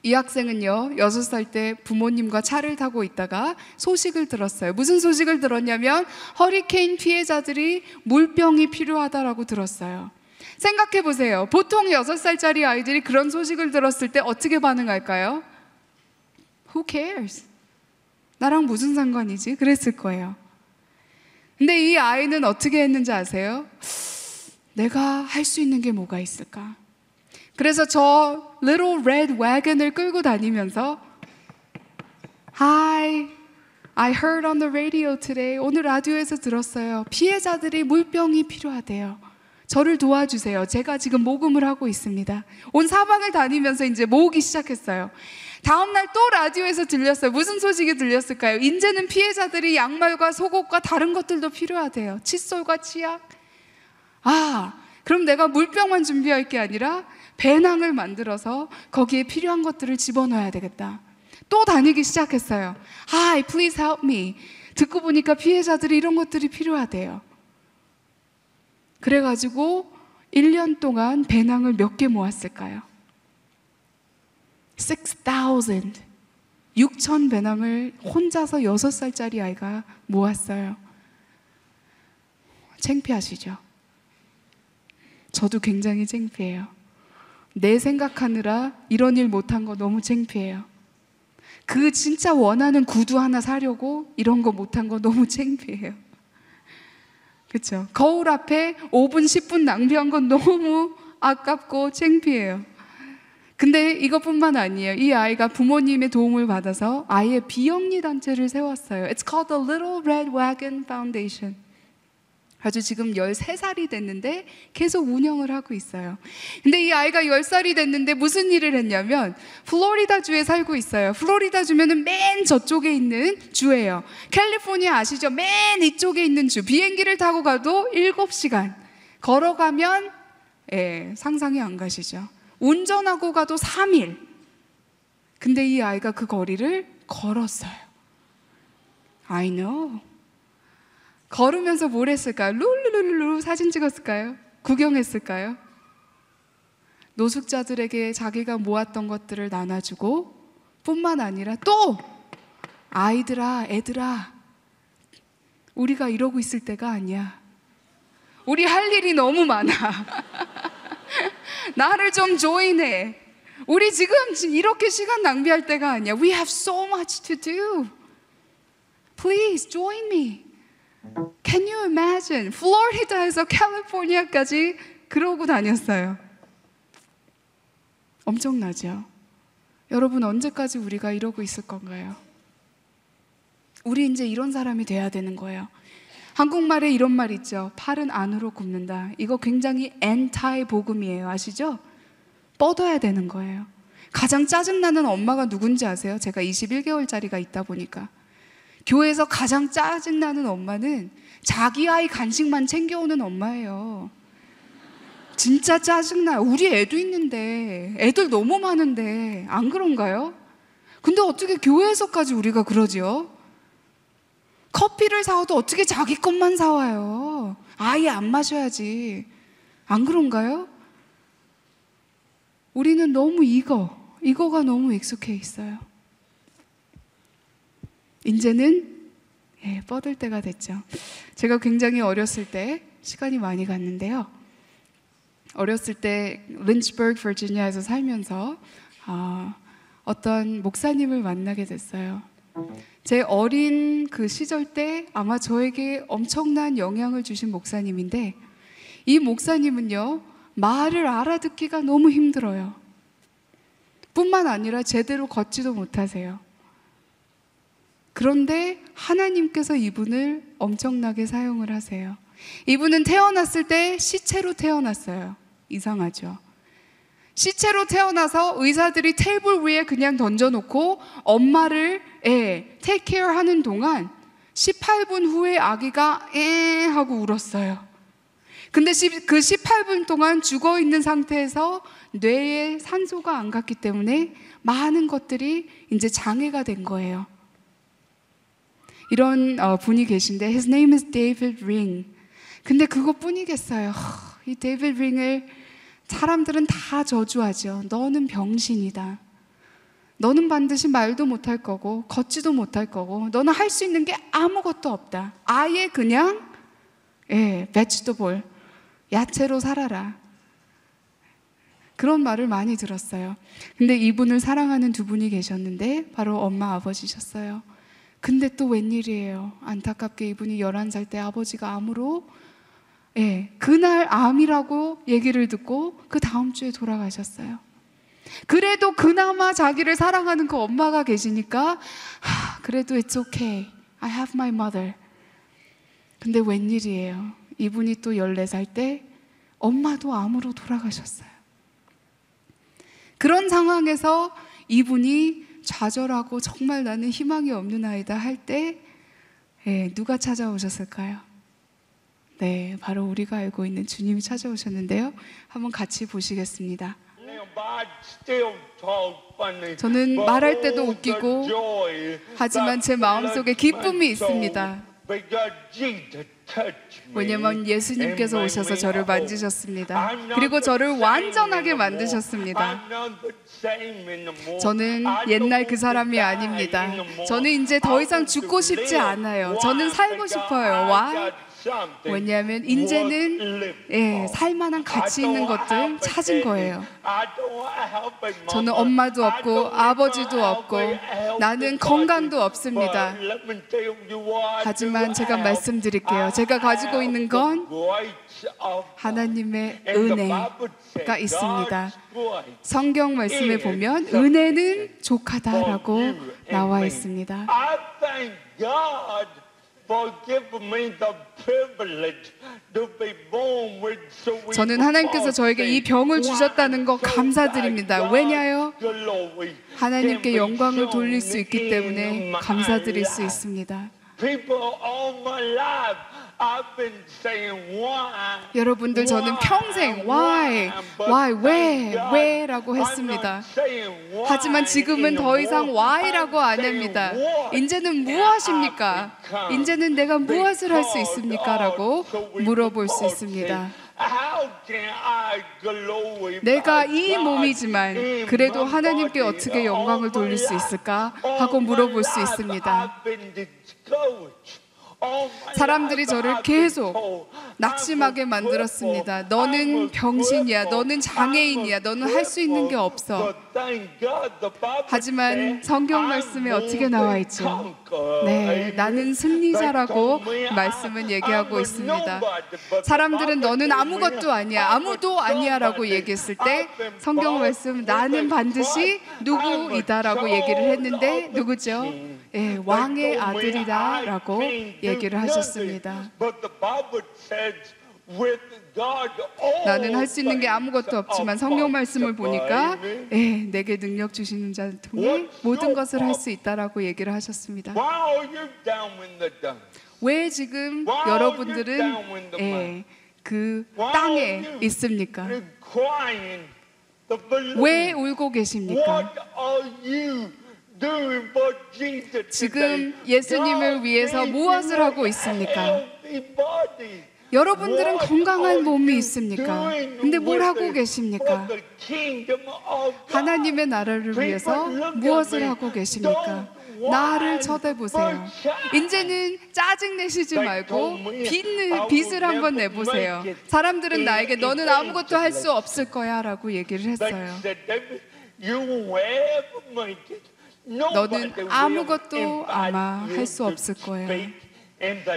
이 학생은요, 여섯 살때 부모님과 차를 타고 있다가 소식을 들었어요. 무슨 소식을 들었냐면, 허리케인 피해자들이 물병이 필요하다라고 들었어요. 생각해 보세요. 보통 여섯 살짜리 아이들이 그런 소식을 들었을 때 어떻게 반응할까요? Who cares? 나랑 무슨 상관이지? 그랬을 거예요. 근데 이 아이는 어떻게 했는지 아세요? 내가 할 수 있는 게 뭐가 있을까? 그래서 저 little red wagon을 끌고 다니면서 Hi, I heard on the radio today. 오늘 라디오에서 들었어요. 피해자들이 물병이 필요하대요. 저를 도와주세요. 제가 지금 모금을 하고 있습니다. 온 사방을 다니면서 이제 모으기 시작했어요. 다음날 또 라디오에서 들렸어요. 무슨 소식이 들렸을까요? 이제는 피해자들이 양말과 속옷과 다른 것들도 필요하대요. 칫솔과 치약. 아, 그럼 내가 물병만 준비할 게 아니라 배낭을 만들어서 거기에 필요한 것들을 집어넣어야 되겠다. 또 다니기 시작했어요. Hi, please help me. 듣고 보니까 피해자들이 이런 것들이 필요하대요. 그래가지고 1년 동안 배낭을 몇 개 모았을까요? 6,000. 6천 배낭을 혼자서 6살짜리 아이가 모았어요. 창피하시죠? 저도 굉장히 창피해요. 내 생각하느라 이런 일 못한 거 너무 창피해요. 그 진짜 원하는 구두 하나 사려고 이런 거 못한 거 너무 창피해요. 그렇죠? 거울 앞에 5분 10분 낭비한 건 너무 아깝고 창피해요. 근데 이것뿐만 아니에요. 이 아이가 부모님의 도움을 받아서 아이의 비영리 단체를 세웠어요. It's called the Little Red Wagon Foundation. 아주 지금 13살이 됐는데 계속 운영을 하고 있어요. 근데 이 아이가 10살이 됐는데 무슨 일을 했냐면 플로리다 주에 살고 있어요. 플로리다 주면은 맨 저쪽에 있는 주예요. 캘리포니아 아시죠? 맨 이쪽에 있는 주. 비행기를 타고 가도 7시간. 걸어가면 예, 상상이 안 가시죠. 운전하고 가도 3일. 근데 이 아이가 그 거리를 걸었어요. I know. 걸으면서 뭘 했을까요? 룰루루루 사진 찍었을까요? 구경했을까요? 노숙자들에게 자기가 모았던 것들을 나눠주고 뿐만 아니라 또 아이들아, 애들아, 우리가 이러고 있을 때가 아니야. 우리 할 일이 너무 많아. 나를 좀 조인해. 우리 지금 이렇게 시간 낭비할 때가 아니야. We have so much to do. Please join me. Can you imagine? 플로리다에서 캘리포니아까지 그러고 다녔어요. 엄청나죠? 여러분, 언제까지 우리가 이러고 있을 건가요? 우리 이제 이런 사람이 돼야 되는 거예요. 한국말에 이런 말 있죠. 팔은 안으로 굽는다. 이거 굉장히 엔타이 복음이에요. 아시죠? 뻗어야 되는 거예요. 가장 짜증나는 엄마가 누군지 아세요? 제가 21개월짜리가 있다 보니까. 교회에서 가장 짜증나는 엄마는 자기 아이 간식만 챙겨오는 엄마예요. 진짜 짜증나요. 우리 애도 있는데, 애들 너무 많은데, 안 그런가요? 근데 어떻게 교회에서까지 우리가 그러지요? 커피를 사와도 어떻게 자기 것만 사와요? 아예 안 마셔야지. 안 그런가요? 우리는 너무 이거, 이거가 너무 익숙해 있어요. 이제는 예, 뻗을 때가 됐죠. 제가 굉장히 어렸을 때 시간이 많이 갔는데요. 어렸을 때 린치버그 버지니아에서 살면서 어, 어떤 목사님을 만나게 됐어요. 제 어린 그 시절 때 아마 저에게 엄청난 영향을 주신 목사님인데 이 목사님은요 말을 알아듣기가 너무 힘들어요. 뿐만 아니라 제대로 걷지도 못하세요. 그런데 하나님께서 이분을 엄청나게 사용을 하세요. 이분은 태어났을 때 시체로 태어났어요. 이상하죠. 시체로 태어나서 의사들이 테이블 위에 그냥 던져놓고 엄마를 예, 테이크케어 하는 동안 18분 후에 아기가 에 하고 울었어요. 근데 그 18분 동안 죽어 있는 상태에서 뇌에 산소가 안 갔기 때문에 많은 것들이 이제 장애가 된 거예요. 이런 어, 분이 계신데 His name is David Ring. 근데 그것뿐이겠어요. 이 데이비드 링을 사람들은 다 저주하죠. 너는 병신이다. 너는 반드시 말도 못할 거고 걷지도 못할 거고 너는 할 수 있는 게 아무것도 없다. 아예 그냥 예, 베지터볼 야채로 살아라. 그런 말을 많이 들었어요. 근데 이분을 사랑하는 두 분이 계셨는데 바로 엄마 아버지셨어요. 근데 또 웬일이에요. 안타깝게 이분이 11살 때 아버지가 암으로 예, 그날 암이라고 얘기를 듣고 그 다음 주에 돌아가셨어요. 그래도 그나마 자기를 사랑하는 그 엄마가 계시니까 하, 그래도 it's okay. I have my mother. 근데 웬일이에요. 이분이 또 14살 때 엄마도 암으로 돌아가셨어요. 그런 상황에서 이분이 좌절하고 정말 나는 희망이 없는 아이다 할 때, 예, 누가 찾아오셨을까요? 네, 바로 우리가 알고 있는 주님이 찾아오셨는데요. 한번 같이 보시겠습니다. 저는 말할 때도 웃기고 하지만 제 마음속에 기쁨이 있습니다. 왜냐면 예수님께서 오셔서 저를 만지셨습니다. 그리고 저를 완전하게 만드셨습니다. 저는 옛날 그 사람이 아닙니다. 저는 이제 더 이상 죽고 싶지 않아요. 저는 살고 싶어요. Why? 왜냐하면 이제는 예, 살만한 가치 있는 것들 찾은 거예요. 저는 엄마도 없고 아버지도 없고 나는 건강도 없습니다. 하지만 제가 말씀드릴게요. 제가 가지고 있는 건 하나님의 은혜가 있습니다. 성경 말씀에 보면 은혜는 족하다라고 나와 있습니다. 저는 하나님께서 저에게 이 병을 주셨다는 거 감사드립니다. 왜냐요? 하나님께 영광을 돌릴 수 있기 때문에 감사드릴 수 있습니다. 여러분들 저는 평생 why, why, 왜, 왜라고 했습니다. 하지만 지금은 더 이상 why라고 안 합니다. 이제는 무엇입니까? 이제는 내가 무엇을 할 수 있습니까?라고 물어볼 수 있습니다. 내가 이 몸이지만 그래도 하나님께 어떻게 영광을 돌릴 수 있을까 하고 물어볼 수 있습니다. 사람들이 저를 계속 낙심하게 만들었습니다. 너는 병신이야. 너는 장애인이야. 너는 할 수 있는 게 없어. 하지만 성경 말씀에 어떻게 나와 있죠? 네, 나는 승리자라고 말씀은 얘기하고 있습니다. 사람들은 너는 아무것도 아니야. 아무도 아니야라고 얘기했을 때 성경 말씀 나는 반드시 누구이다라고 얘기를 했는데 누구죠? 예, 왕의 아들이다라고 얘기를 하셨습니다. 나는 할 수 있는 게 아무것도 없지만 성경 말씀을 보니까 예, 내게 능력 주시는 자를 통해 모든 것을 할 수 있다라고 얘기를 하셨습니다. 왜 지금 여러분들은 예, 그 땅에 있습니까? 왜 울고 계십니까? 지금 예수님을 위해서 무엇을 하고 있습니까? 여러분들은 건강한 몸이 있습니까? 근데 뭘 하고 계십니까? 하나님의 나라를 위해서 무엇을 하고 계십니까? 나를 쳐다보세요. 이제는 짜증 내시지 말고 빚을, 빚을 한번 내보세요. 사람들은 나에게 너는 아무것도 할 수 없을 거야 라고 얘기를 했어요. 너는 아무것도 아마 할 수 없을 거예요.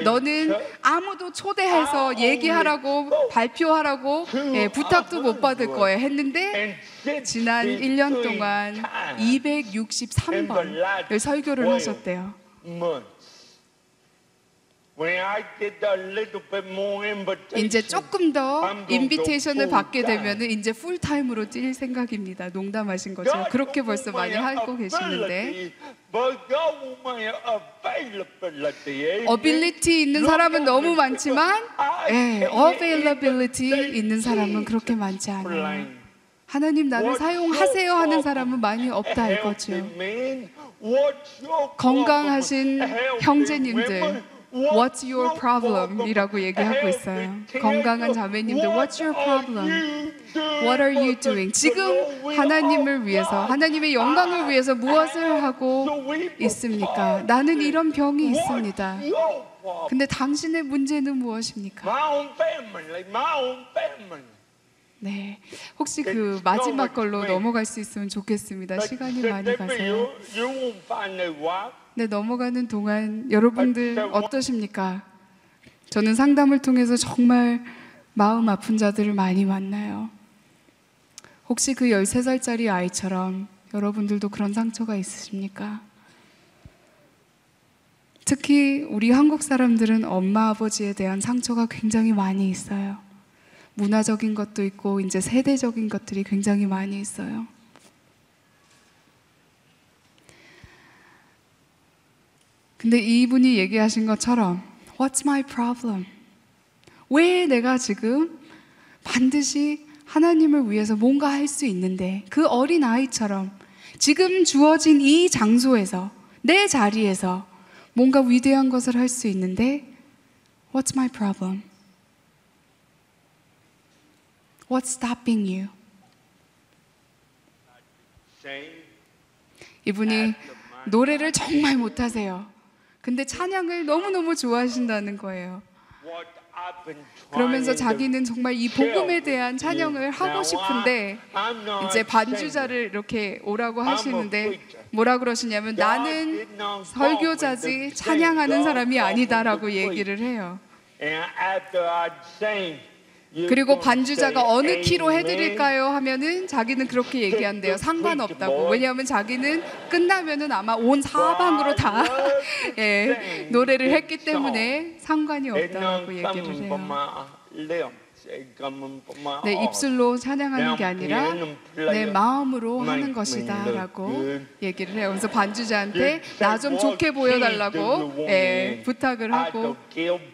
너는 아무도 초대해서 얘기하라고 발표하라고 예, 부탁도 못 받을 거예요 했는데 지난 1년 동안 263번 설교를 하셨대요. 이제 조금 더 인비테이션을 받게 되면 이제 풀타임으로 뛸 생각입니다. 농담하신 거죠. 그렇게 벌써 많이 하고 계시는데 어빌리티 있는 사람은 너무 많지만 예, availability 있는 사람은 그렇게 많지 않아요. 하나님 나를 사용하세요 하는 사람은 많이 없다 이거죠. 건강하신 형제님들 What's your problem? 이라고 얘기하고 있어요. 건강한 자매님들, What's your problem? What are you doing? 지금 하나님을 위해서, 하나님의 영광을 위해서 무엇을 하고 있습니까? 나는 이런 병이 있습니다. 근데 당신의 문제는 무엇입니까? 네. 혹시 그 마지막 걸로 넘어갈 수 있으면 좋겠습니다. 시간이 많이 가서요. 네, 넘어가는 동안 여러분들 어떠십니까? 저는 상담을 통해서 정말 마음 아픈 자들을 많이 만나요. 혹시 그 13살짜리 아이처럼 여러분들도 그런 상처가 있으십니까? 특히 우리 한국 사람들은 엄마 아버지에 대한 상처가 굉장히 많이 있어요. 문화적인 것도 있고 이제 세대적인 것들이 굉장히 많이 있어요. 근데 이분이 얘기하신 것처럼 What's my problem? 왜 내가 지금 반드시 하나님을 위해서 뭔가 할 수 있는데 그 어린 아이처럼 지금 주어진 이 장소에서 내 자리에서 뭔가 위대한 것을 할 수 있는데 What's my problem? What's stopping you? 이분이 노래를 정말 못하세요. 근데 찬양을 너무너무 좋아하신다는 거예요. 그러면서 자기는 정말 이 복음에 대한 찬양을 하고 싶은데 이제 반주자를 이렇게 오라고 하시는데 뭐라 그러시냐면 나는 설교자지 찬양하는 사람이 아니다라고 얘기를 해요. 그리고 반주자가 어느 키로 해드릴까요? 하면은 자기는 그렇게 얘기한대요. 상관없다고. 왜냐하면 자기는 끝나면은 아마 온 사방으로 다 예, 노래를 했기 때문에 상관이 없다고 얘기를 해요. 네, 입술로 찬양하는 게 아니라 내 마음으로 하는 것이다라고 얘기를 해요. 그래서 반주자한테 나 좀 좋게 보여달라고 예, 부탁을 하고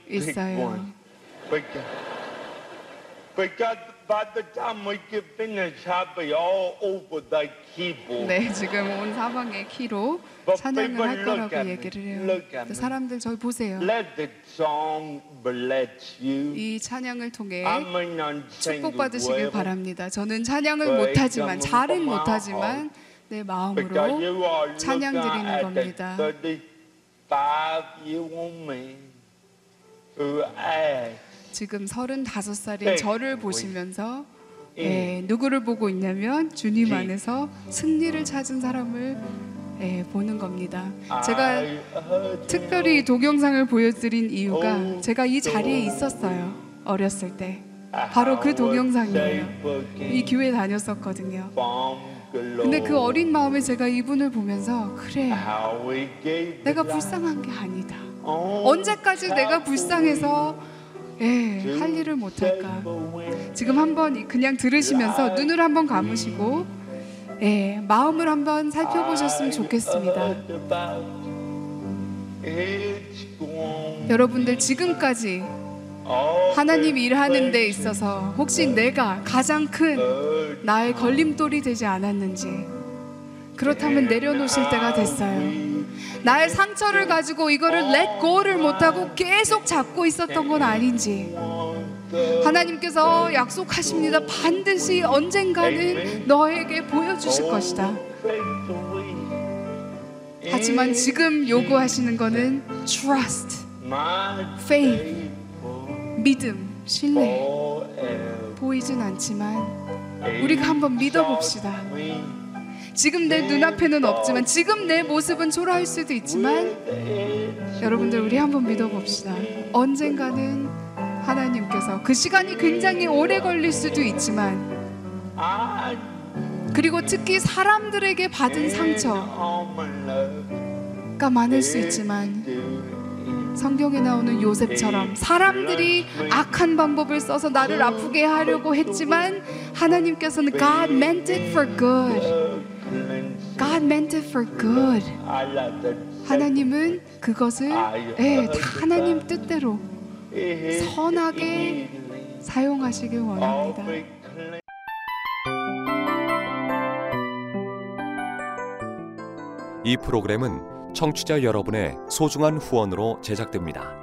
있어요. 네, 지금 온 사방에 키로 찬양을 할 거라고 얘기를 해요. 사람들 저희 보세요. 이 찬양을 통해 축복받으시길 바랍니다. 저는 찬양을 못하지만 잘은 못하지만 내 마음으로 찬양 드리는 겁니다. 지금 35살인 저를 보시면서 예, 누구를 보고 있냐면 주님 안에서 승리를 찾은 사람을 예, 보는 겁니다. 제가 특별히 동영상을 보여드린 이유가 제가 이 자리에 있었어요. 어렸을 때. 바로 그 동영상이에요. 이 교회 다녔었거든요. 근데 그 어린 마음에 제가 이분을 보면서 그래 내가 불쌍한 게 아니다. 언제까지 내가 불쌍해서 예, 할 일을 못할까? 지금 한번 그냥 들으시면서 눈을 한번 감으시고 예, 마음을 한번 살펴보셨으면 좋겠습니다. 여러분들 지금까지 하나님 일하는 데 있어서 혹시 내가 가장 큰 나의 걸림돌이 되지 않았는지 그렇다면 내려놓으실 때가 됐어요. 나의 상처를 가지고 이거를 let go를 못하고 계속 잡고 있었던 건 아닌지 하나님께서 약속하십니다. 반드시 언젠가는 너에게 보여주실 것이다. 하지만 지금 요구하시는 거는 trust, faith, 믿음, 신뢰. 보이진 않지만 우리가 한번 믿어봅시다. 지금 내 눈앞에는 없지만 지금 내 모습은 초라할 수도 있지만 여러분들 우리 한번 믿어봅시다. 언젠가는 하나님께서 그 시간이 굉장히 오래 걸릴 수도 있지만 그리고 특히 사람들에게 받은 상처가 많을 수 있지만 성경에 나오는 요셉처럼 사람들이 악한 방법을 써서 나를 아프게 하려고 했지만 하나님께서는 God meant it for good. God meant it for good. 하나님은 그것을 예, 다 하나님 뜻대로 선하게 사용하시길 원합니다. 이 프로그램은 청취자 여러분의 소중한 후원으로 제작됩니다.